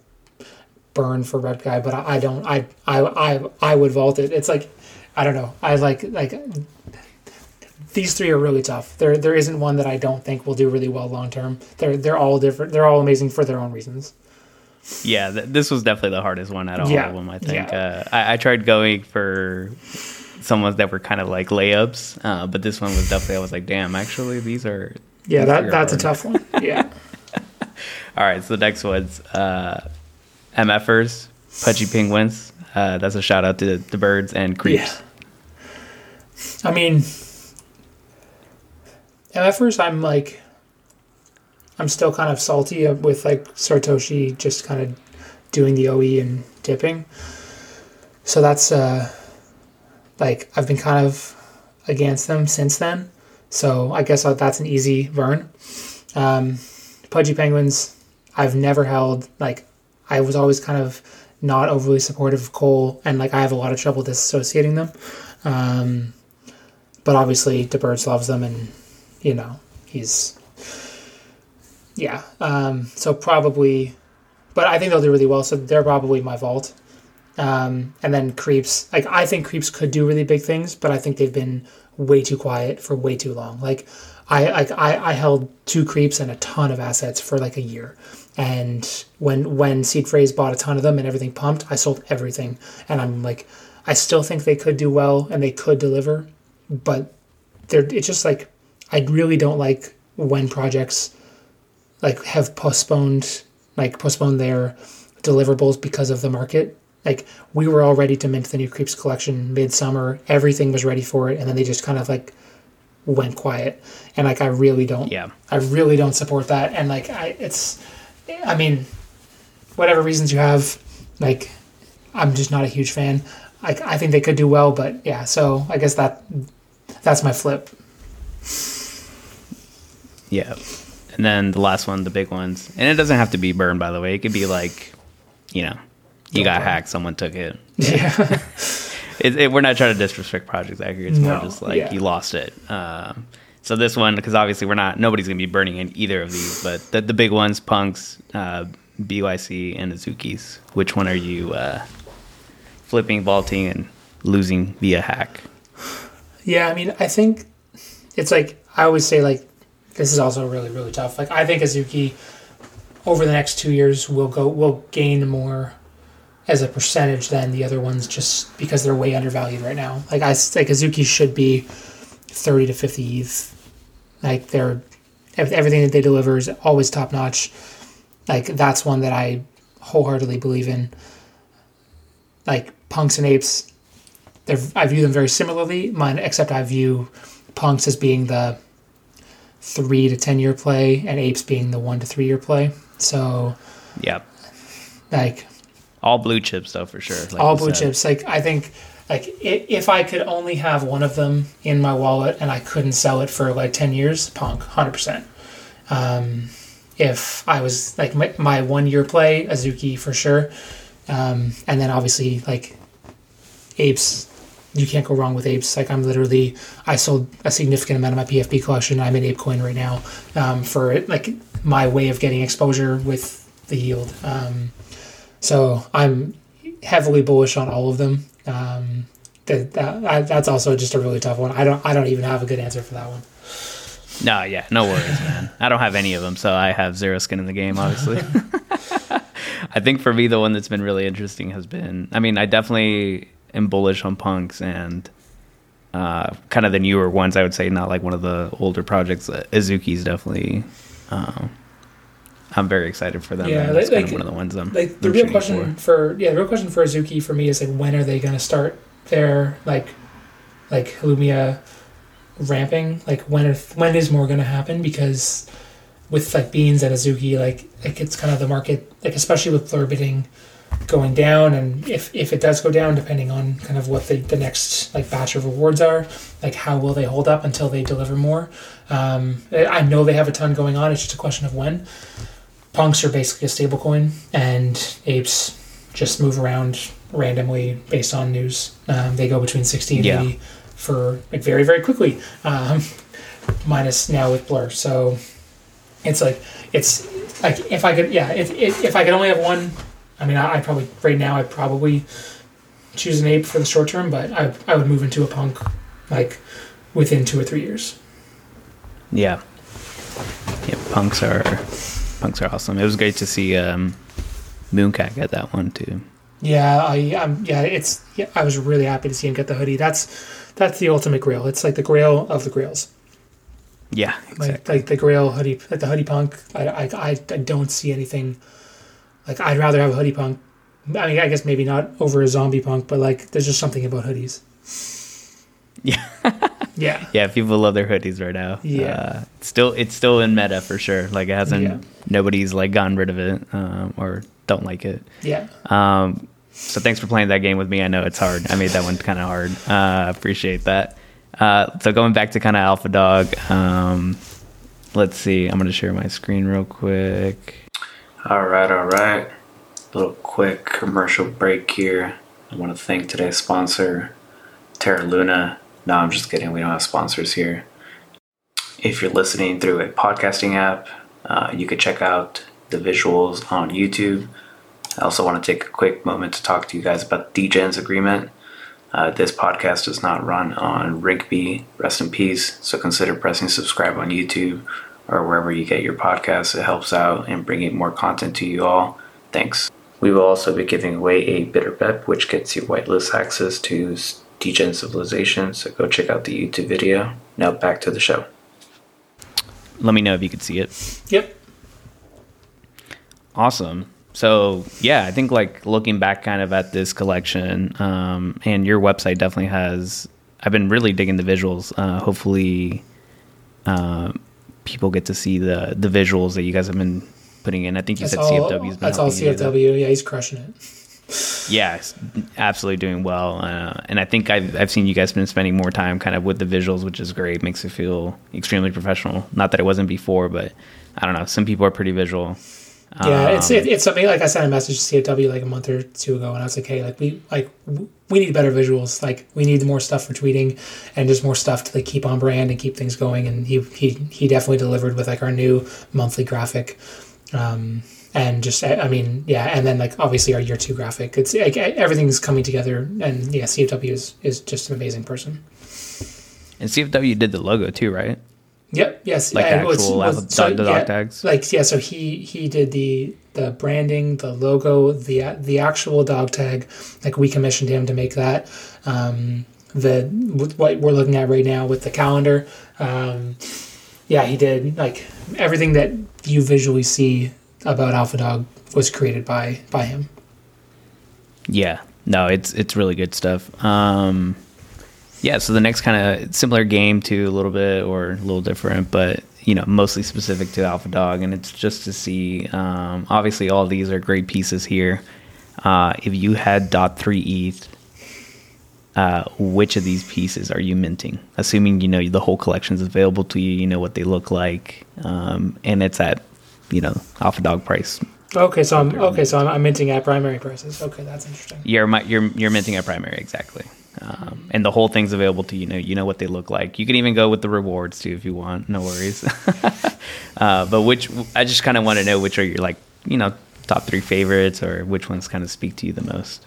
burn for Rekt Guy, but I, I don't. I I I I would vault it. It's like I don't know. I like like these three are really tough. There there isn't one that I don't think will do really well long term. They're they're all different. They're all amazing for their own reasons. Yeah, th- this was definitely the hardest one out of Yeah, all of them. I think yeah. uh, I, I tried going for some ones that were kind of like layups, uh, but this one was definitely. I was like, damn, actually, these are. Yeah, these that are that's a tough one. Yeah. All right, so the next one's uh, MFers, Pudgy Penguins. Uh, that's a shout out to DeBirds and creeps. I mean, first I'm like, I'm still kind of salty with like Sartoshi just kind of doing the OE and dipping. So that's uh, like I've been kind of against them since then. So I guess that's an easy burn. Um, Pudgy Penguins, I've never held like I was always kind of not overly supportive of Cole, and like I have a lot of trouble disassociating them. Um, but obviously, DeBirds loves them, and you know he's yeah. Um, so probably, but I think they'll do really well. So they're probably my vault. Um, and then creeps, like I think creeps could do really big things, but I think they've been way too quiet for way too long. Like I like I, I held two creeps and a ton of assets for like a year. And when when Seed Phrase bought a ton of them and everything pumped, I sold everything. And I'm like, I still think they could do well and they could deliver, but they're it's just like I really don't like when projects like have postponed like postponed their deliverables because of the market. Like we were all ready to mint the new Creeps collection midsummer, everything was ready for it, and then they just kind of like went quiet. And like I really don't Yeah. I really don't support that. And like I it's I mean, whatever reasons you have, like I'm just not a huge fan. Like I think they could do well, but yeah, so I guess that that's my flip. Yeah. And then the last one, the big ones. And it doesn't have to be burned, by the way. It could be like, you know, you got hacked, someone took it. Yeah. it, it we're not trying to disrespect Project Accurate. It's more just like yeah. you lost it. Um, so this one, because obviously we're not, nobody's gonna be burning in either of these, but the, the big ones, Punks, uh, BAYC, and Azuki's. Which one are you uh, flipping, vaulting, and losing via hack? Yeah, I mean, I think it's like I always say like this is also really really tough. Like I think Azuki over the next 2 years will go will gain more as a percentage than the other ones just because they're way undervalued right now. Like I like Azuki should be thirty to fifty ETH. Like they're everything that they deliver is always top notch. Like that's one that I wholeheartedly believe in. Like punks and apes, they're I view them very similarly. Mine, except I view punks as being the three to ten year play, and apes being the one to three year play. So Yep. like All blue chips though for sure. like all blue said. chips. Like I think, like if I could only have one of them in my wallet and I couldn't sell it for like ten years, punk, hundred percent. Um, if I was like my, my one year play, Azuki for sure, um, and then obviously like apes. You can't go wrong with apes. Like I'm literally, I sold a significant amount of my PFP collection. I'm in ApeCoin right now um, for like my way of getting exposure with the yield. Um, so I'm heavily bullish on all of them. Um, that, that I- that's also just a really tough one. I don't I don't even have a good answer for that one. No, yeah, no worries, man. I don't have any of them, so I have zero skin in the game, obviously. I think for me, the one that's been really interesting has been. I mean, I definitely am bullish on punks and uh, kind of the newer ones. I would say not like one of the older projects. Uh, Azuki's definitely. Um, I'm very excited for them. Yeah, and like- kind of one of the ones I'm. Like the I'm real question for. for. yeah the real question for Azuki for me is like when are they going to start their like like Lumia ramping? Like when are, when is more going to happen? Because with like beans and Azuki, like like it's kind of the market like especially with blur bidding going down and if if it does go down depending on kind of what the, the next like batch of rewards are like how will they hold up until they deliver more um, i know they have a ton going on it's just a question of when punks are basically a stable coin and apes just move around randomly based on news um, they go between 60 and Yeah. 80 for like very very quickly um, minus now with blur so it's like it's like if i could yeah if, if, if i could only have one i mean I, I probably right now i'd probably choose an ape for the short term but i, I would move into a punk like within two or three years Yeah. Yeah, punks are punks are awesome. It was great to see um, Mooncat get that one too. Yeah, I um yeah, it's yeah, I was really happy to see him get the hoodie. That's that's the ultimate grail. It's like the grail of the grails. Yeah, Like exactly. like the grail hoodie like the hoodie punk. I, I I I don't see anything like I'd rather have a hoodie punk. I mean, I guess maybe not over a zombie punk, but like there's just something about hoodies. Yeah. Yeah. yeah, people love their hoodies right now. Yeah. uh, it's still it's still in meta for sure. Like it hasn't Yeah. nobody's like gotten rid of it um, or don't like it. Yeah. Um, so thanks for playing that game with me. I know it's hard. I made that one kind of hard. Uh, appreciate that. Uh, so going back to kind of Alphadoggg. Um, let's see. I'm gonna share my screen real quick. All right, all right. Little quick commercial break here. I want to thank today's sponsor, Terra Luna. No, I'm just kidding. We don't have sponsors here. If you're listening through a podcasting app, uh, you could check out the visuals on YouTube. I also want to take a quick moment to talk to you guys about the DGens agreement. Uh, this podcast does not run on Rigby, rest in peace. So consider pressing subscribe on YouTube or wherever you get your podcasts. It helps out and bringing more content to you all. Thanks. We will also be giving away a Bitter Bet, which gets you whitelist access to Degen Civilization. So go check out the YouTube video. Now back to the show. Let me know if you could see it. Yep. Awesome. So yeah, I think like looking back kind of at this collection, um, and your website definitely has. I've been really digging the visuals. Uh, hopefully, um, people get to see the the visuals that you guys have been putting in. I think you That's said all. CFW's been That's all helping you do that. CFW. Yeah, he's crushing it. Yeah, absolutely doing well. Uh, and I think I've, I've seen you guys been spending more time kind of with the visuals, which is great. Makes it feel extremely professional. Not that it wasn't before, but I don't know. Some people are pretty visual. Yeah, it's Um, it, it's something like I sent a message to CFW like a month or two ago, and I was like, hey, like we like we need better visuals. Like we need more stuff for tweeting, and just more stuff to like keep on brand and keep things going. And he he he definitely delivered with like our new monthly graphic. Um, and just I mean yeah, and then like obviously our year two graphic. It's like everything's coming together, and yeah, CFW is is just an amazing person. And CFW did the logo too, right? Yep. Yes. Like what's- actual what's- alpha- so, the dog yeah, tags? Like yeah. So he he did the the branding, the logo, the the actual dog tag. Like we commissioned him to make that. Um, the what we're looking at right now with the calendar. Um, yeah, he did like everything that you visually see about Alphadoggg was created by by him. Yeah, no, it's it's really good stuff. Um, yeah, so the next kind of similar game to a little bit or a little different, but you know, mostly specific to Alphadoggg, and it's just to see. Um, obviously, all these are great pieces here. Uh, if you had dot three ETH, uh, which of these pieces are you minting? Assuming you know the whole collection is available to you, you know what they look like, um, and it's at you know Alphadoggg price. Okay, so I'm okay, so I'm, I'm minting at primary prices. Okay, that's interesting. You're you're you're minting at primary exactly, um, and the whole thing's available to you. Know you know what they look like. You can even go with the rewards too if you want. No worries. uh, but which I just kind of want to know which are your like you know top three favorites or which ones kind of speak to you the most.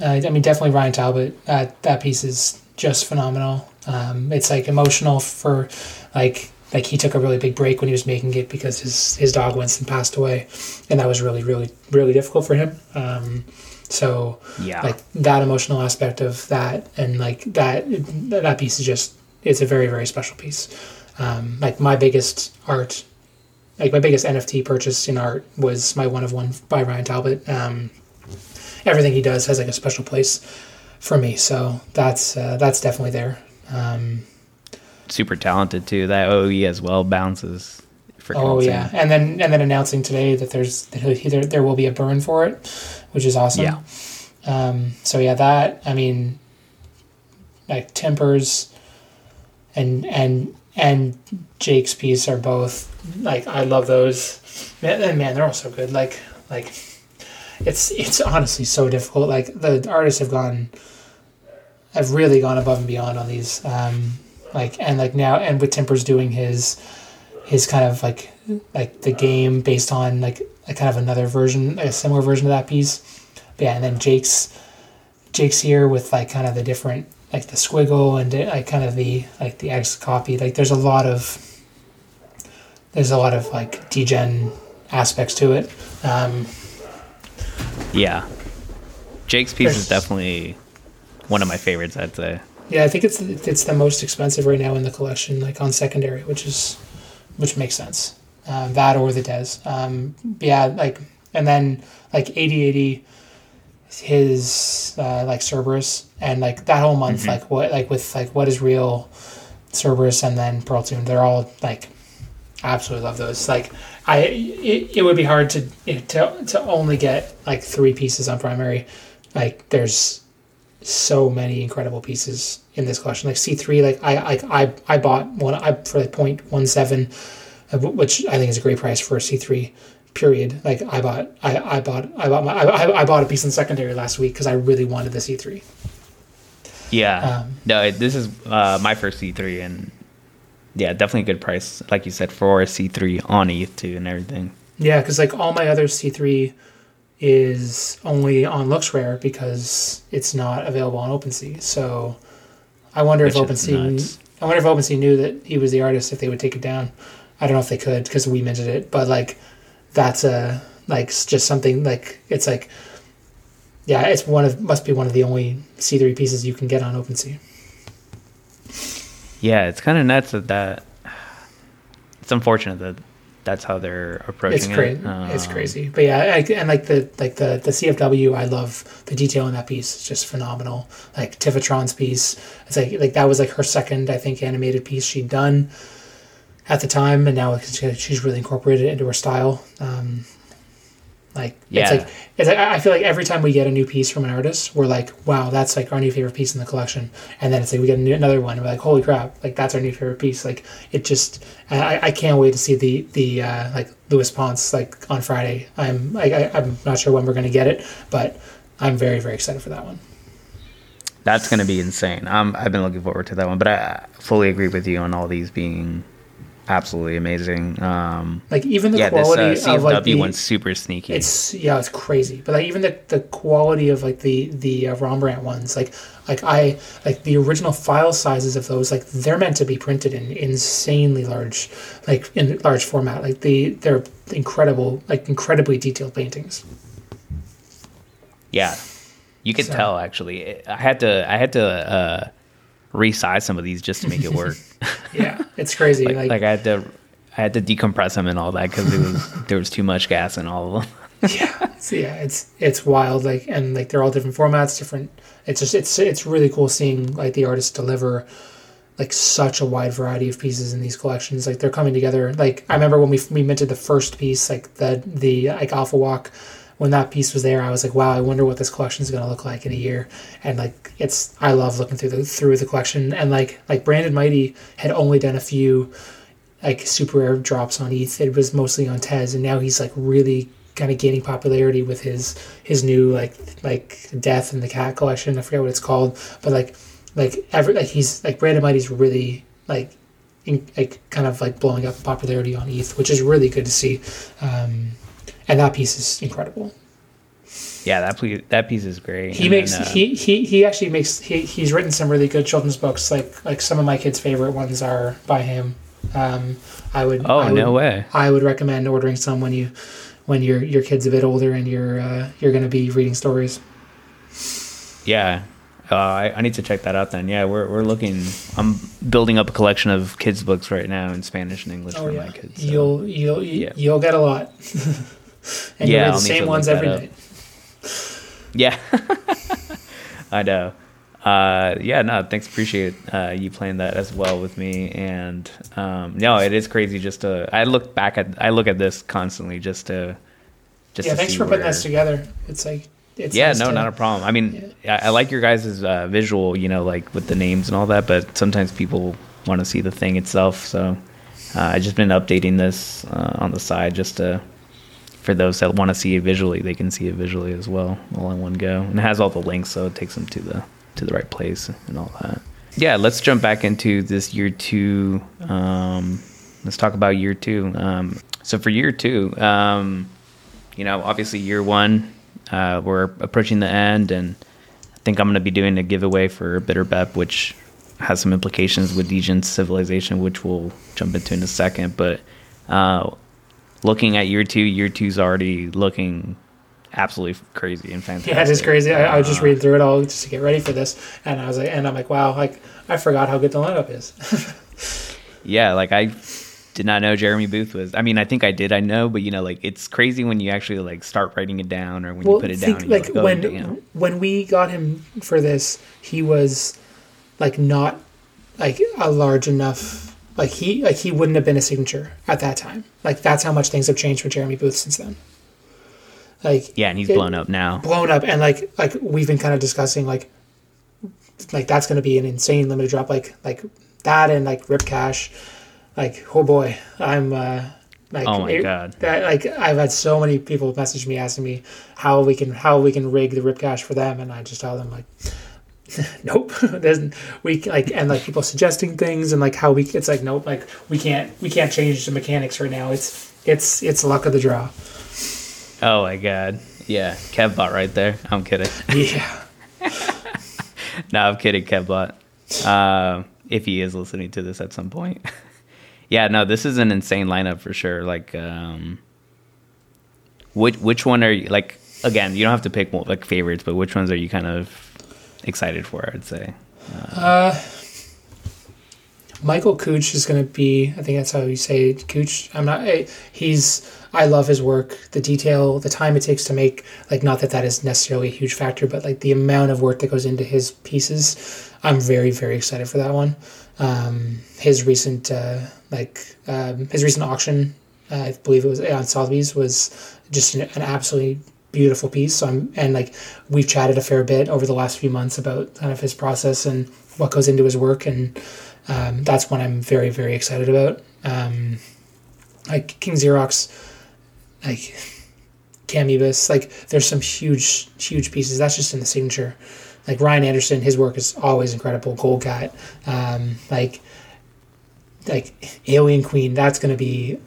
Uh, I mean, definitely Ryan Talbot. Uh, that piece is just phenomenal. Um, it's like emotional for like like he took a really big break when he was making it because his his dog Winston passed away, and that was really really really difficult for him. Um, so Yeah. like that emotional aspect of that and like that that piece is just it's a very very special piece. Um, like my biggest art, like my biggest NFT purchase in art was my one of one by Ryan Talbot. Um, everything he does has like a special place for me, so that's uh, that's definitely there. Um, Super talented too. That OE as well bounces. Oh yeah, and then and then announcing today that there's that there there will be a burn for it, which is awesome. Yeah. Um, so yeah, that I mean, like tempers, and and and Jake's piece are both like I love those. Man, and man, they're all so good. Like like, it's it's honestly so difficult. Like the artists have gone, have really gone above and beyond on these. Um, like and like now and with Tempers doing his his kind of like like the game based on like a kind of another version, like a similar version of that piece. But yeah, and then Jake's Jake's here with like kind of the different like the squiggle and like kind of the like the XCOPY. Like there's a lot of there's a lot of like degen aspects to it. Um, Yeah. Jake's piece is definitely one of my favorites. I'd say. Yeah, I think it's it's the most expensive right now in the collection, like on secondary, which is which makes sense. Um, that or the Des. Um, yeah, like and then like eighty eighty, his uh, like Cerberus and like that whole month, like what like with like what is real, Cerberus and then Pearl Tune, they're all like absolutely love those. Like I, it, it would be hard to to to only get like three pieces on primary. Like there's so many incredible pieces in this collection. Like C three, like I I I, I bought one I for like point one seven, uh, which I think is a great price for a C three. Period. Like I bought I, I bought I bought my I, I- I bought a piece in secondary last week because I really wanted the C three. Yeah. Um, no, this is uh, my first C3, and yeah, definitely a good price, like you said, for a C3 on ETH two and everything. Yeah, because like all my other C three is only on LooksRare because it's not available on OpenSea. So I wonder if Which is OpenSea nuts. I wonder if OpenSea knew that he was the artist if they would take it down. I don't know if they could because we minted it, but like that's a like just something like it's like yeah, it's one of must be one of the only C three pieces you can get on OpenSea. Yeah, it's kind of nuts that that. It's unfortunate that that's how they're approaching It's crazy. it. Um, it's crazy. But yeah, I, and like the like the the CFW, I love the detail in that piece. It's just phenomenal. Like Tiffatron's piece, it's like like that was like her second, I think, animated piece she'd done at the time, and now she's really incorporated it into her style. Um, like Yeah. it's like it's like, I feel like every time we get a new piece from an artist, we're like, wow, that's like our new favorite piece in the collection. And then it's like we get a new, another one, and we're like, holy crap, like that's our new favorite piece. Like it just, I, I can't wait to see the the uh, like Louis Ponce like on Friday. I'm I, I, I'm not sure when we're gonna get it, but I'm very very excited for that one. That's going to be insane. Um, I've been looking forward to that one, but I fully agree with you on all these being absolutely amazing. Um, Like even the yeah, this quality uh, CFW of like the, one's super sneaky. It's yeah, it's crazy. But like even the, the quality of like the the uh, Rembrandt ones, like like I like the original file sizes of those, like they're meant to be printed in insanely large, like in large format. Like the they're incredible, like incredibly detailed paintings. Yeah, you could So- tell actually. I had to. I had to. Uh, resize some of these just to make it work. Yeah, it's crazy. like, like, like I had to I had to decompress them and all that because it was there was too much gas in all of them. yeah, it's, yeah, it's it's wild. Like and like they're all different formats, different. It's just it's it's really cool seeing like the artists deliver like such a wide variety of pieces in these collections. Like they're coming together. Like I remember when we we minted the first piece, like the the like Alpha Walk. When that piece was there, I was like, "Wow, I wonder what this collection is going to look like in a year." And like, it's I love looking through the through the collection. And like like Branded Mighty had only done a few like super rare drops on ETH. It was mostly on Tez, and now he's like really kind of gaining popularity with his his new like like Death and the Cat collection. I forget what it's called, but like like every like he's like Branded Mighty's really like in, like kind of like blowing up popularity on ETH, which is really good to see. Um, and that piece is incredible. Yeah, that piece, that piece is great. He And makes then, uh, he, he he actually makes he, he's written some really good children's books. Like like some of my kids' favorite ones are by him. Um, I would Oh I would, no way! I would recommend ordering some when you when your your kid's a bit older and you're uh, you're going to be reading stories. Yeah, uh, I, I need to check that out then. Yeah, we're we're looking. I'm building up a collection of kids books right now in Spanish and English for my kids. so- Oh, You'll you'll Yeah. you'll get a lot. and you Yeah, the same ones every up. night. Yeah, I know. Uh, yeah, no, thanks. Appreciate uh, you playing that as well with me. And um, no, it is crazy. Just to I look back at I look at this constantly just to just Yeah, to thanks for putting this together. It's like it's yeah, nice no, to- not a problem. I mean, I, I like your guys' uh, visual, you know, like with the names and all that. But sometimes people want to see the thing itself. So uh, I just been updating this uh, on the side just to for those that want to see it visually, they can see it visually as well, all in one go. And it has all the links, so it takes them to the to the right place and all that. Yeah, let's jump back into this year two. Um, let's talk about year two. Um, so for year two, um, you know, obviously year one, uh, we're approaching the end, and I think I'm going to be doing a giveaway for Bitter Bep, which has some implications with Degen's civilization, which we'll jump into in a second. But uh, looking at year two, year two's already looking absolutely crazy and fantastic. Yeah, it is crazy. I, I was just Uh, reading through it all just to get ready for this, and I was like, and I'm like, wow, like I forgot how good the lineup is. yeah, like I did not know Jeremy Booth was. I mean, I think I did. I know, but you know, like it's crazy when you actually like start writing it down or when you put it down. think, and you're like oh, when damn. when we got him for this, he was like not like a large enough. Like he like he wouldn't have been a signature at that time. Like that's how much things have changed with Jeremy Booth since then. Like yeah, and he's it- blown up now. blown up and like like we've been kind of discussing like like that's going to be an insane limited drop like like that and like Ripcache like oh boy i'm uh like Oh my it- God. that like i've had so many people message me asking me how we can how we can rig the Ripcache for them and i just tell them like nope there's we like and like people suggesting things and like how we it's like nope like we can't we can't change the mechanics right now it's it's it's luck of the draw Oh my god. Yeah, Kevbot right there. I'm kidding. yeah no, I'm kidding, Kevbot. Uh, if he is listening to this at some point. yeah, no, this is an insane lineup for sure. Like, um, which which one are you like? Again, you don't have to pick like favorites, but which ones are you kind of excited for? I'd say. Michael Kutsche is going to be, I think that's how you say it, Cooch. I'm not, I- he's, I love his work, the detail, the time it takes to make, like, not that that is necessarily a huge factor, but like the amount of work that goes into his pieces. I'm very, very excited for that one. Um, his recent, uh, like, um, his recent auction, uh, I believe it was on Sotheby's, was just an, an absolutely beautiful piece. So I'm, and like, we've chatted a fair bit over the last few months about kind of his process and what goes into his work and, um, that's one I'm very very excited about. Um, like King Xerox, like Camubus, like there's some huge huge pieces. That's just in the signature. Like Ryan Anderson, his work is always incredible. Gold Cat, um, like like Alien Queen. That's gonna be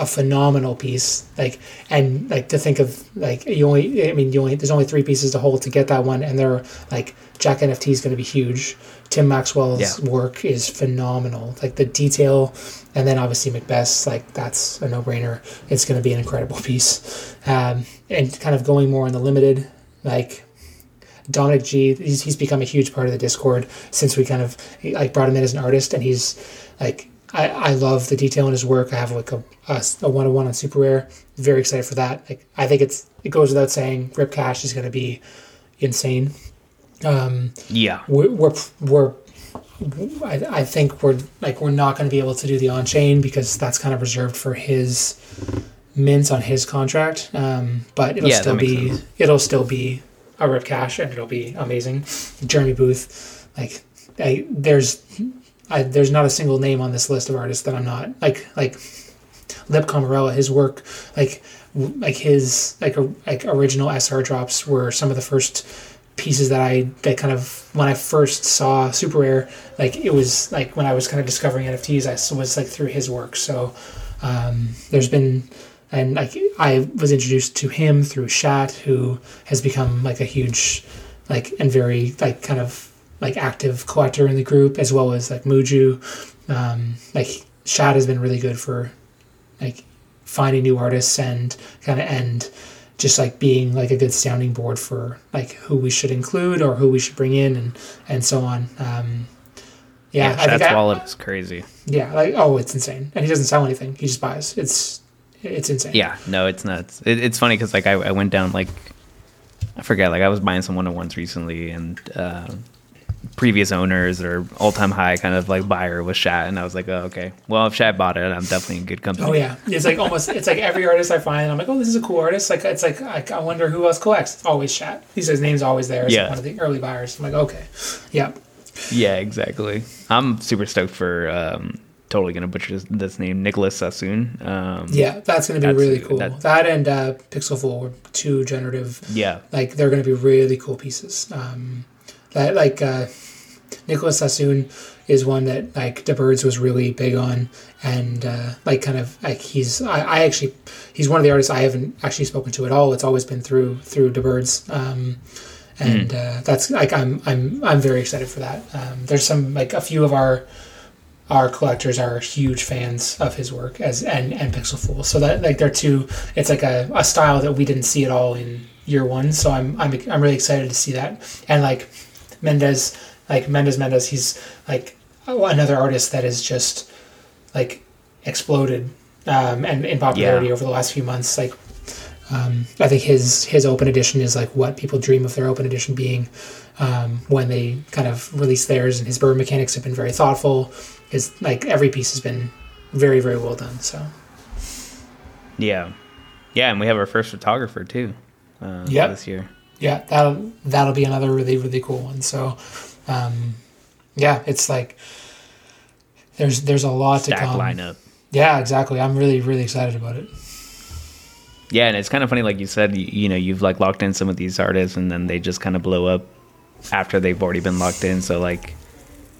a phenomenal piece. Like and like to think of like you only I mean you only there's only three pieces to hold to get that one, and they're like Jack NFT is going to be huge. Tim Maxwell's Yeah. work is phenomenal. Like the detail, and then obviously Macbeth's like that's a no brainer. It's going to be an incredible piece. Um, and kind of going more on the limited, like Dominic G, he's, he's become a huge part of the Discord since we kind of like brought him in as an artist, and he's like I, I love the detail in his work. I have like a a one on one on Super Rare. Very excited for that. Like I think it's it goes without saying, Ripcache is going to be insane. Um, Yeah. we're we're, we're I, I think we're like we're not going to be able to do the on chain because that's kind of reserved for his mints on his contract. Um, but it'll Yeah, still be sense. it'll still be a Ripcache and it'll be amazing. Jeremy Booth, like I, there's I, there's not a single name on this list of artists that I'm not like like Lip Comarella, his work like like his like like original SR drops were some of the first pieces that I that kind of when I first saw Super Rare, like it was like when I was kind of discovering NFTs, I was like through his work. So um, there's been and like I was introduced to him through Shat, who has become like a huge like and very like kind of like active collector in the group, as well as like Muju. Um, like Shad has been really good for like finding new artists and kind of end just like being like a good sounding board for like who we should include or who we should bring in and and so on. Um, yeah, Yeah, I think Shat's I- wallet is crazy. yeah, like oh, it's insane, and he doesn't sell anything; he just buys. It's it's insane. Yeah, no, it's nuts. It, it's funny because like I, I went down like I forget like I was buying some one on ones recently, and uh, previous owners or all time high kind of like buyer was Shat, and I was like, oh, okay, well if Shat bought it, I'm definitely in good company. Oh yeah, it's like almost it's like every artist I find, I'm like, oh, this is a cool artist. Like it's like I, I wonder who else collects. It's always Shat. He says name's always there. As Yeah. one of the early buyers. I'm like, okay, yeah, Yeah, exactly. I'm super stoked for um, totally gonna butcher this, this name, Nicolas Sassoon. Um, yeah, that's gonna be That's- really cool. that- and uh, Pixelful were two generative. yeah, Like they're gonna be really cool pieces. Um, that like uh, Nicolas Sassoon is one that like DeBirds was really big on, and uh, like kind of like he's I, I actually he's one of the artists I haven't actually spoken to at all. It's always been through through DeBirds, um, and uh, that's like I'm I'm I'm very excited for that. Um, there's some like a few of our our collectors are huge fans of his work as and and Pixel Fool. So that like they're two. It's like a, a style that we didn't see at all in year one. So I'm I'm I'm really excited to see that. And like Mendez, like Mendez Mendez, he's like another artist that has just like exploded um, and in popularity Yeah. over the last few months. Like um, I think his his open edition is like what people dream of their open edition being um, when they kind of release theirs. And his burn mechanics have been very thoughtful. His like every piece has been very very well done. So yeah, yeah, and we have our first photographer too. Uh, Yep. this year. Yeah, that'll that'll be another really really cool one. So um, yeah, it's like there's there's a lot to Stack come. lineup. Yeah, exactly. I'm really really excited about it. Yeah, and it's kind of funny, like you said, you, you know, you've like locked in some of these artists, and then they just kind of blow up after they've already been locked in. So like,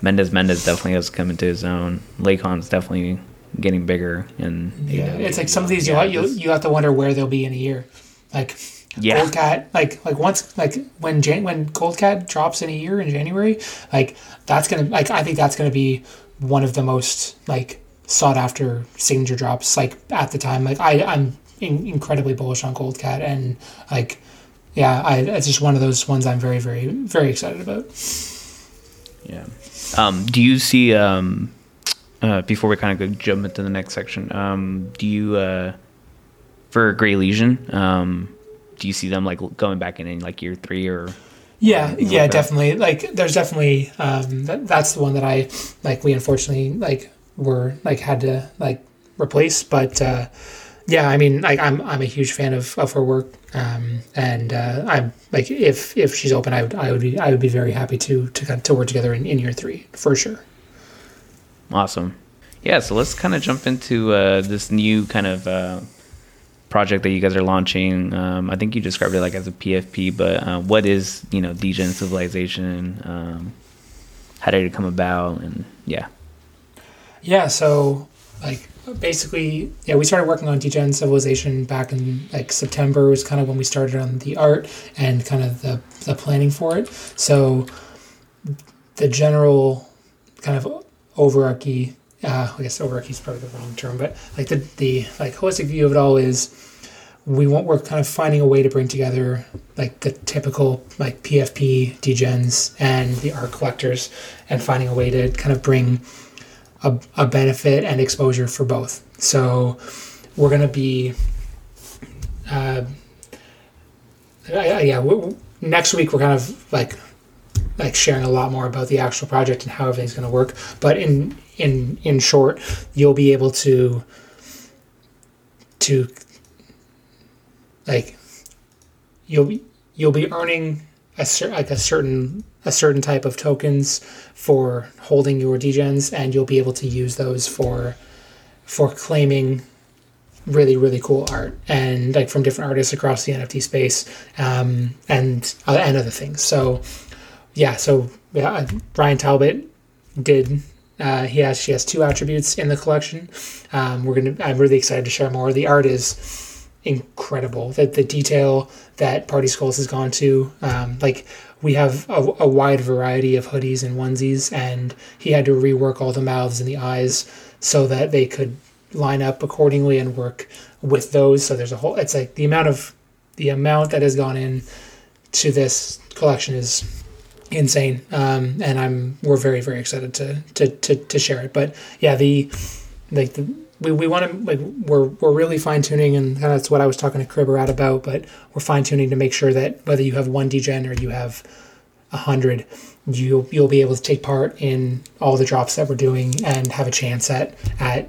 Mendez Mendez definitely has come into his own. Lacon's definitely getting bigger, and you Yeah, know, it's like some of these yeah, you you you have to wonder where they'll be in a year. Like Yeah. Gold Cat, like like once like when Jan- when Gold Cat drops in a year in January, like that's gonna like I think that's gonna be one of the most like sought after signature drops like at the time. Like I I'm in- incredibly bullish on Gold Cat and like yeah, I it's just one of those ones I'm very very very excited about. Yeah. Um, do you see um, uh, before we kind of go jump into the next section? Um, do you uh, for Gray Legion? Um, do you see them like going back in in like year three or? Yeah, Something yeah, like definitely. Like, there's definitely um, that, that's the one that I like. We unfortunately like were like had to like replace, but uh, yeah, I mean, like I'm I'm a huge fan of, of her work, um, and uh, I'm like if if she's open, I would I would be I would be very happy to to to work together in, in year three for sure. Awesome. Yeah, so let's kind of jump into uh, this new kind of uh, project that you guys are launching. Um, I think you described it like as a PFP, but uh, what is you know Degen Civilization? Um, how did it come about? And yeah, Yeah, so like basically, yeah, we started working on Degen Civilization back in like September was kind of when we started on the art and kind of the the planning for it. So the general kind of overarchy, uh, I guess overarchy is probably the wrong term, but like the the like holistic view of it all is we want we're kind of finding a way to bring together like the typical like PFP degens and the art collectors, and finding a way to kind of bring a, a benefit and exposure for both. So we're gonna be, uh, yeah, we, next week we're kind of like like sharing a lot more about the actual project and how everything's going to work. But in in in short, you'll be able to to like you'll be you'll be earning a cer- like a certain a certain type of tokens for holding your degens, and you'll be able to use those for for claiming really really cool art and like from different artists across the NFT space um, and uh, and other things. So yeah, so yeah, Ryan Talbot did. Uh, he has she has two attributes in the collection. Um, we're gonna. I'm really excited to share more. The art is incredible. That the detail that Party Skulls has gone to. Um, like we have a, a wide variety of hoodies and onesies, and he had to rework all the mouths and the eyes so that they could line up accordingly and work with those. So there's a whole. It's like the amount of the amount that has gone in to this collection is insane. Um, and I'm we're very very excited to to to, to share it. But yeah, the like the we, we want to like we're we're really fine tuning and that's what I was talking to Cribber out about. But we're fine tuning to make sure that whether you have one degen or you have a hundred, you you'll be able to take part in all the drops that we're doing and have a chance at at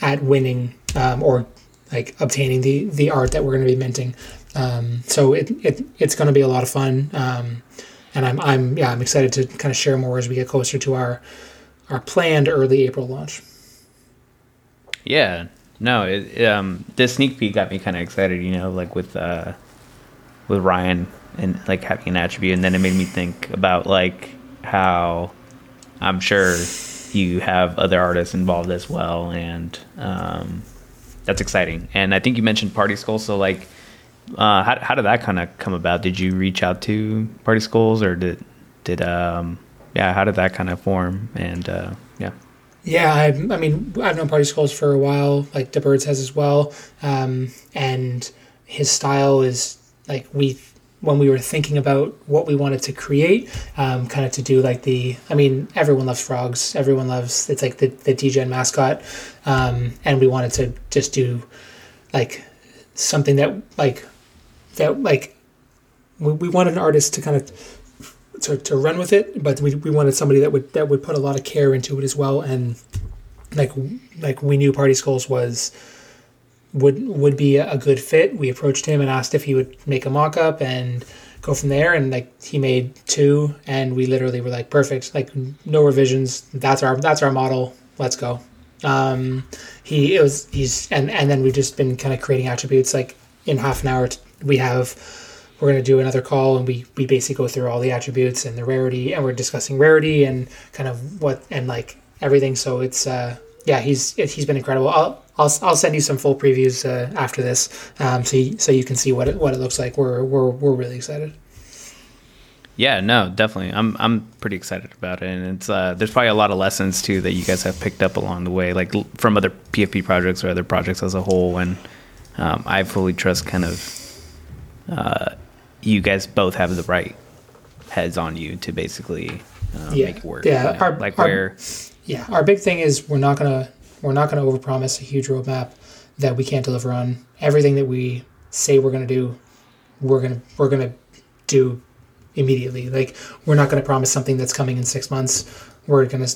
at winning um, or like obtaining the the art that we're going to be minting. Um, so it, it it's going to be a lot of fun. Um, and I'm I'm yeah I'm excited to kind of share more as we get closer to our our planned early April launch. Yeah, no, it, um, this sneak peek got me kind of excited. You know, like with uh, with Ryan and like having an attribute, and then it made me think about like how I'm sure you have other artists involved as well, and um, that's exciting. And I think you mentioned Party Skull, so like uh, how how did that kind of come about? Did you reach out to Party Skulls or did did um yeah? How did that kind of form? And uh, yeah. Yeah, I, I mean, I've known Party Skulls for a while, like DeBirds has as well, um, and his style is like we when we were thinking about what we wanted to create, um, kind of to do like the, I mean, everyone loves frogs. Everyone loves, it's like the, the DGen mascot. Um, and we wanted to just do like something that like that like we, we wanted an artist to kind of to, to run with it, but we, we wanted somebody that would that would put a lot of care into it as well. And like like we knew Party Skulls was would would be a good fit. We approached him and asked if he would make a mock up and go from there. And like he made two, and we literally were like perfect, like no revisions. That's our that's our model. Let's go. Um, he it was he's and and then we've just been kind of creating attributes like in half an hour we have we're going to do another call and we we basically go through all the attributes and the rarity and we're discussing rarity and kind of what and like everything. So it's uh yeah he's he's been incredible. I'll i'll, I'll send you some full previews uh, after this um so you, so you can see what it what it looks like. We're we're we're really excited. Yeah, no, definitely. I'm I'm pretty excited about it, and it's uh, there's probably a lot of lessons too that you guys have picked up along the way, like from other PFP projects or other projects as a whole. And um, I fully trust kind of uh, you guys both have the right heads on you to basically uh, yeah. make it work. Yeah, you know? our, like our, where. Yeah, our big thing is we're not gonna we're not gonna overpromise a huge roadmap that we can't deliver on. Everything that we say we're gonna do, we're gonna we're gonna do immediately. Like we're not gonna promise something that's coming in six months. We're gonna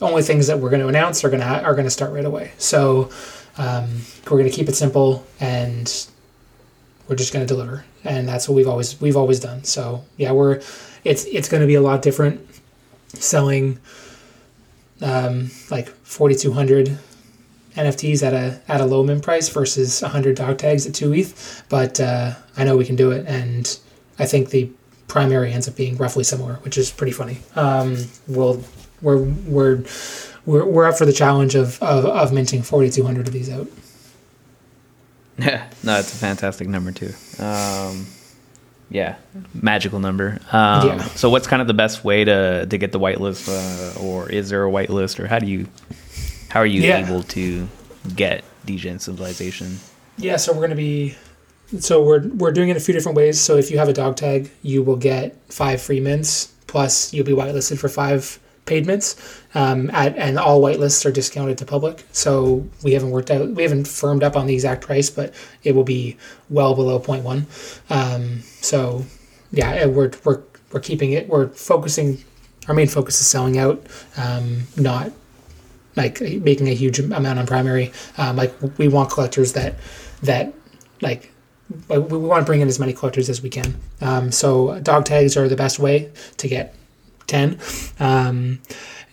only things that we're gonna announce are gonna are gonna start right away. So um, we're gonna keep it simple and we're just gonna deliver, and that's what we've always we've always done. So yeah, we're it's it's gonna be a lot different selling um, like 4200 NFTs at a at a low min price versus 100 dog tags at 2 ETH, but uh, I know we can do it and I think the primary ends up being roughly similar, which is pretty funny. Um, we'll we're we're we're we're up for the challenge of of, of minting 4200 of these out. Yeah, no, it's a fantastic number too. Um, yeah, magical number. Um, Yeah. So, what's kind of the best way to to get the whitelist, uh, or is there a whitelist, or how do you how are you Yeah. able to get Degen civilization? Yeah, so we're gonna be so we're we're doing it a few different ways. So if you have a dog tag, you will get five free mints plus you'll be whitelisted for five paid mints. Um, at, and all white lists are discounted to public. So we haven't worked out, we haven't firmed up on the exact price, but it will be well below 0.1. Um, so yeah, we're we're we're keeping it. We're focusing. Our main focus is selling out, um, not like making a huge amount on primary. Um, like we want collectors that that like we, we want to bring in as many collectors as we can. Um, so dog tags are the best way to get ten. Um,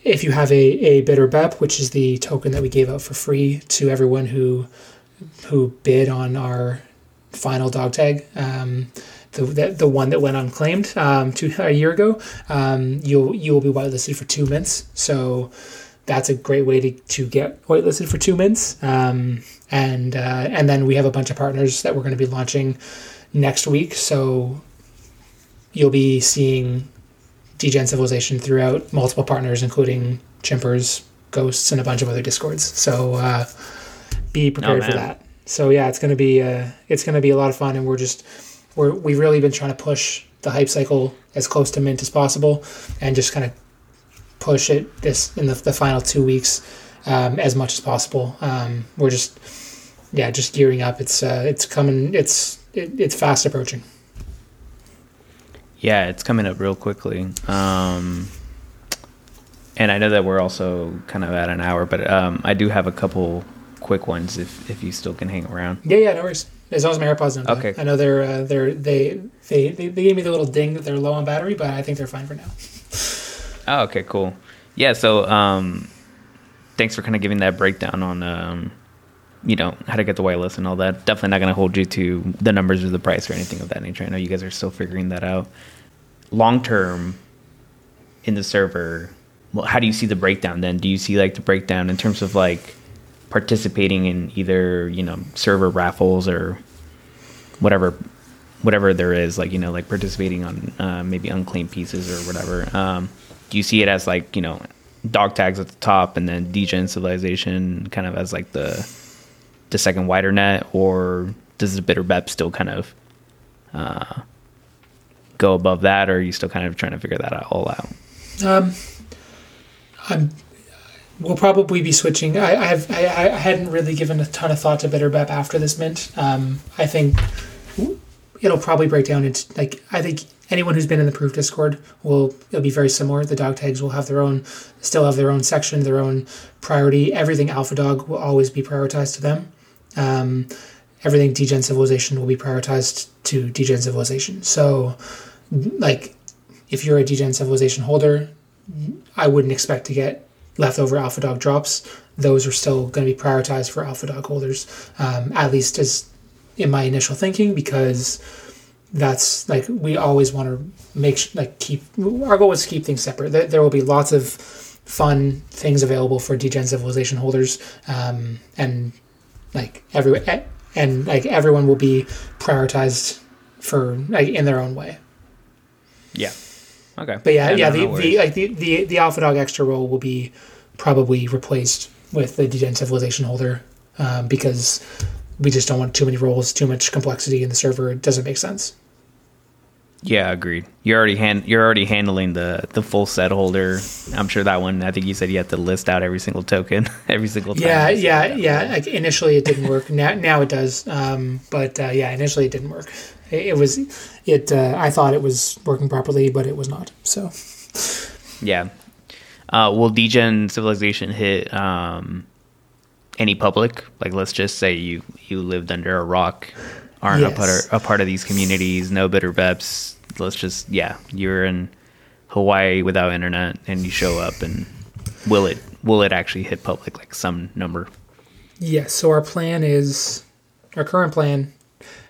if you have a, a bitter BEP, which is the token that we gave out for free to everyone who who bid on our final dog tag, um, the, the, the one that went unclaimed um, two, a year ago, um, you'll you will be whitelisted for two mints. So that's a great way to, to get whitelisted for two mints. Um, and uh, and then we have a bunch of partners that we're going to be launching next week. So you'll be seeing Degen Civilization throughout multiple partners, including Chimpers, Ghosts, and a bunch of other discords. So uh, be prepared oh, for that. So yeah, it's gonna be uh, it's gonna be a lot of fun, and we're just we're we've really been trying to push the hype cycle as close to mint as possible, and just kind of push it this in the, the final two weeks um, as much as possible. Um, we're just yeah, just gearing up. It's uh, it's coming. It's it, it's fast approaching. Yeah, it's coming up real quickly. Um, and I know that we're also kind of at an hour, but um, I do have a couple quick ones if if you still can hang around. Yeah, yeah, no worries. As long as my AirPods don't die. Okay. I know they're uh, they're they, they they they gave me the little ding that they're low on battery, but I think they're fine for now. Oh, okay, cool. Yeah, so um, thanks for kind of giving that breakdown on um, you know how to get the whitelist and all that. Definitely not going to hold you to the numbers or the price or anything of that nature. I know you guys are still figuring that out. Long term in the server, well, how do you see the breakdown then? Do you see like the breakdown in terms of like participating in either you know server raffles or whatever whatever there is like you know like participating on uh, maybe unclaimed pieces or whatever um, do you see it as like you know dog tags at the top and then degen civilization kind of as like the the second wider net or does the bitter bep still kind of uh, go above that or are you still kind of trying to figure that out all out um, i'm we'll probably be switching. I, I have I, I hadn't really given a ton of thought to Bitter Bep after this mint. Um, I think it'll probably break down into like I think anyone who's been in the proof Discord will it'll be very similar. The dog tags will have their own, still have their own section, their own priority. Everything Alphadoggg will always be prioritized to them. Um, everything Degen Civilization will be prioritized to Degen Civilization. So, like, if you're a Degen Civilization holder, I wouldn't expect to get leftover Alphadoggg drops, those are still going to be prioritized for Alphadoggg holders, um, at least as in my initial thinking, because that's like we always want to make like keep our goal is to keep things separate. There, there will be lots of fun things available for Degen Civilization holders, um, and like every and like everyone will be prioritized for like in their own way. Yeah. Okay. But yeah, yeah, yeah the, the like the, the the Alphadoggg extra role will be probably replaced with the Degen Civilization holder um, because we just don't want too many roles, too much complexity in the server. It doesn't make sense. Yeah, agreed. You're already hand, you're already handling the the full set holder. I'm sure that one. I think you said you had to list out every single token every single time. Yeah, yeah, yeah. Like initially it didn't work. now now it does. Um, but uh, yeah, initially it didn't work. It, it was it. Uh, I thought it was working properly, but it was not. So. Yeah. Uh, will Degen Civilization hit um, any public? Like, let's just say you you lived under a rock, aren't yes. a, part of, a part of these communities, no bitter beps. Let's just yeah, you're in Hawaii without internet, and you show up, and will it will it actually hit public like some number? Yes. So our plan is our current plan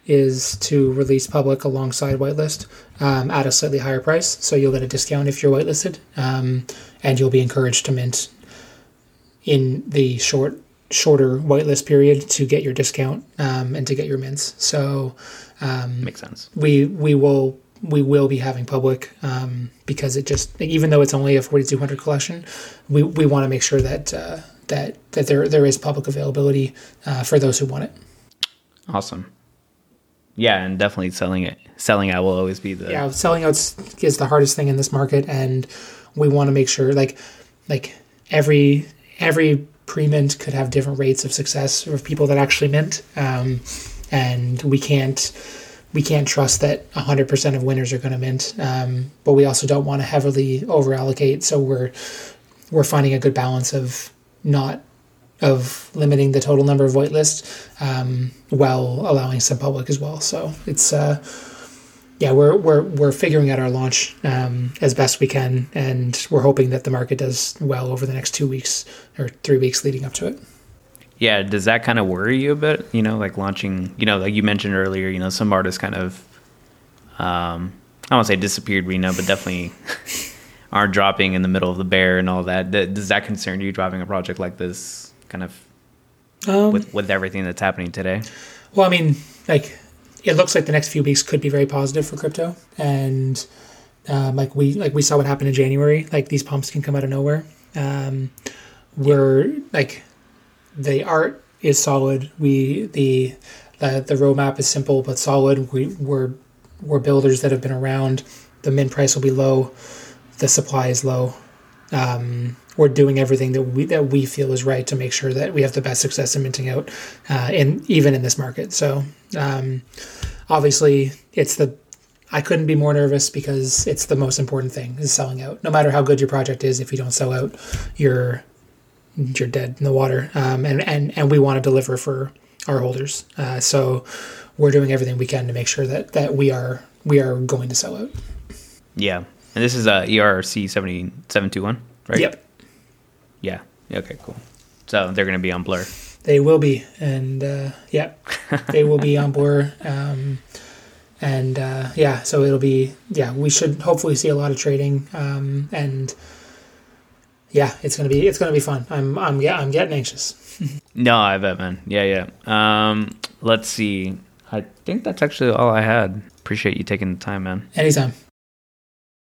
is to release public alongside whitelist um, at a slightly higher price. So you'll get a discount if you're whitelisted, um, and you'll be encouraged to mint in the short shorter whitelist period to get your discount um, and to get your mints. So um, makes sense. We we will we will be having public um, because it just even though it's only a 4200 collection, we, we want to make sure that uh, that that there there is public availability uh, for those who want it. Awesome. Yeah, and definitely selling it. Selling out will always be the yeah, selling out is the hardest thing in this market, and we want to make sure like like every every pre-mint could have different rates of success of people that actually mint, um, and we can't we can't trust that 100% of winners are going to mint, um, but we also don't want to heavily over allocate. So we're we're finding a good balance of not of limiting the total number of whitelists um, while allowing some public as well. So it's uh, yeah, we're we're we're figuring out our launch um, as best we can, and we're hoping that the market does well over the next two weeks or three weeks leading up to it. Yeah, does that kind of worry you a bit? You know, like launching. You know, like you mentioned earlier. You know, some artists kind of, um, I won't say disappeared, we know, but definitely aren't dropping in the middle of the bear and all that. Does that concern you dropping a project like this, kind of Um, with with everything that's happening today? Well, I mean, like it looks like the next few weeks could be very positive for crypto, and um, like we like we saw what happened in January. Like these pumps can come out of nowhere. Um, we're like the art is solid. We the the, the roadmap is simple but solid. We we're we're builders that have been around. The min price will be low. The supply is low. Um, we're doing everything that we that we feel is right to make sure that we have the best success in minting out, uh, in even in this market. So um, obviously, it's the I couldn't be more nervous because it's the most important thing is selling out. No matter how good your project is, if you don't sell out, you're you're dead in the water. Um, and and and we want to deliver for our holders. Uh, so we're doing everything we can to make sure that that we are we are going to sell out. Yeah, and this is uh, ERC seventy seven two one, right? Yep, Yeah. Okay. Cool. So they're gonna be on Blur. they will be, and uh, yeah, they will be on Blur. Um, and uh, yeah, so it'll be yeah. We should hopefully see a lot of trading, um, and yeah, it's gonna be it's gonna be fun. I'm I'm yeah I'm getting anxious. No, I bet, man. Yeah, yeah. Um, let's see. I think that's actually all I had. Appreciate you taking the time, man. Anytime.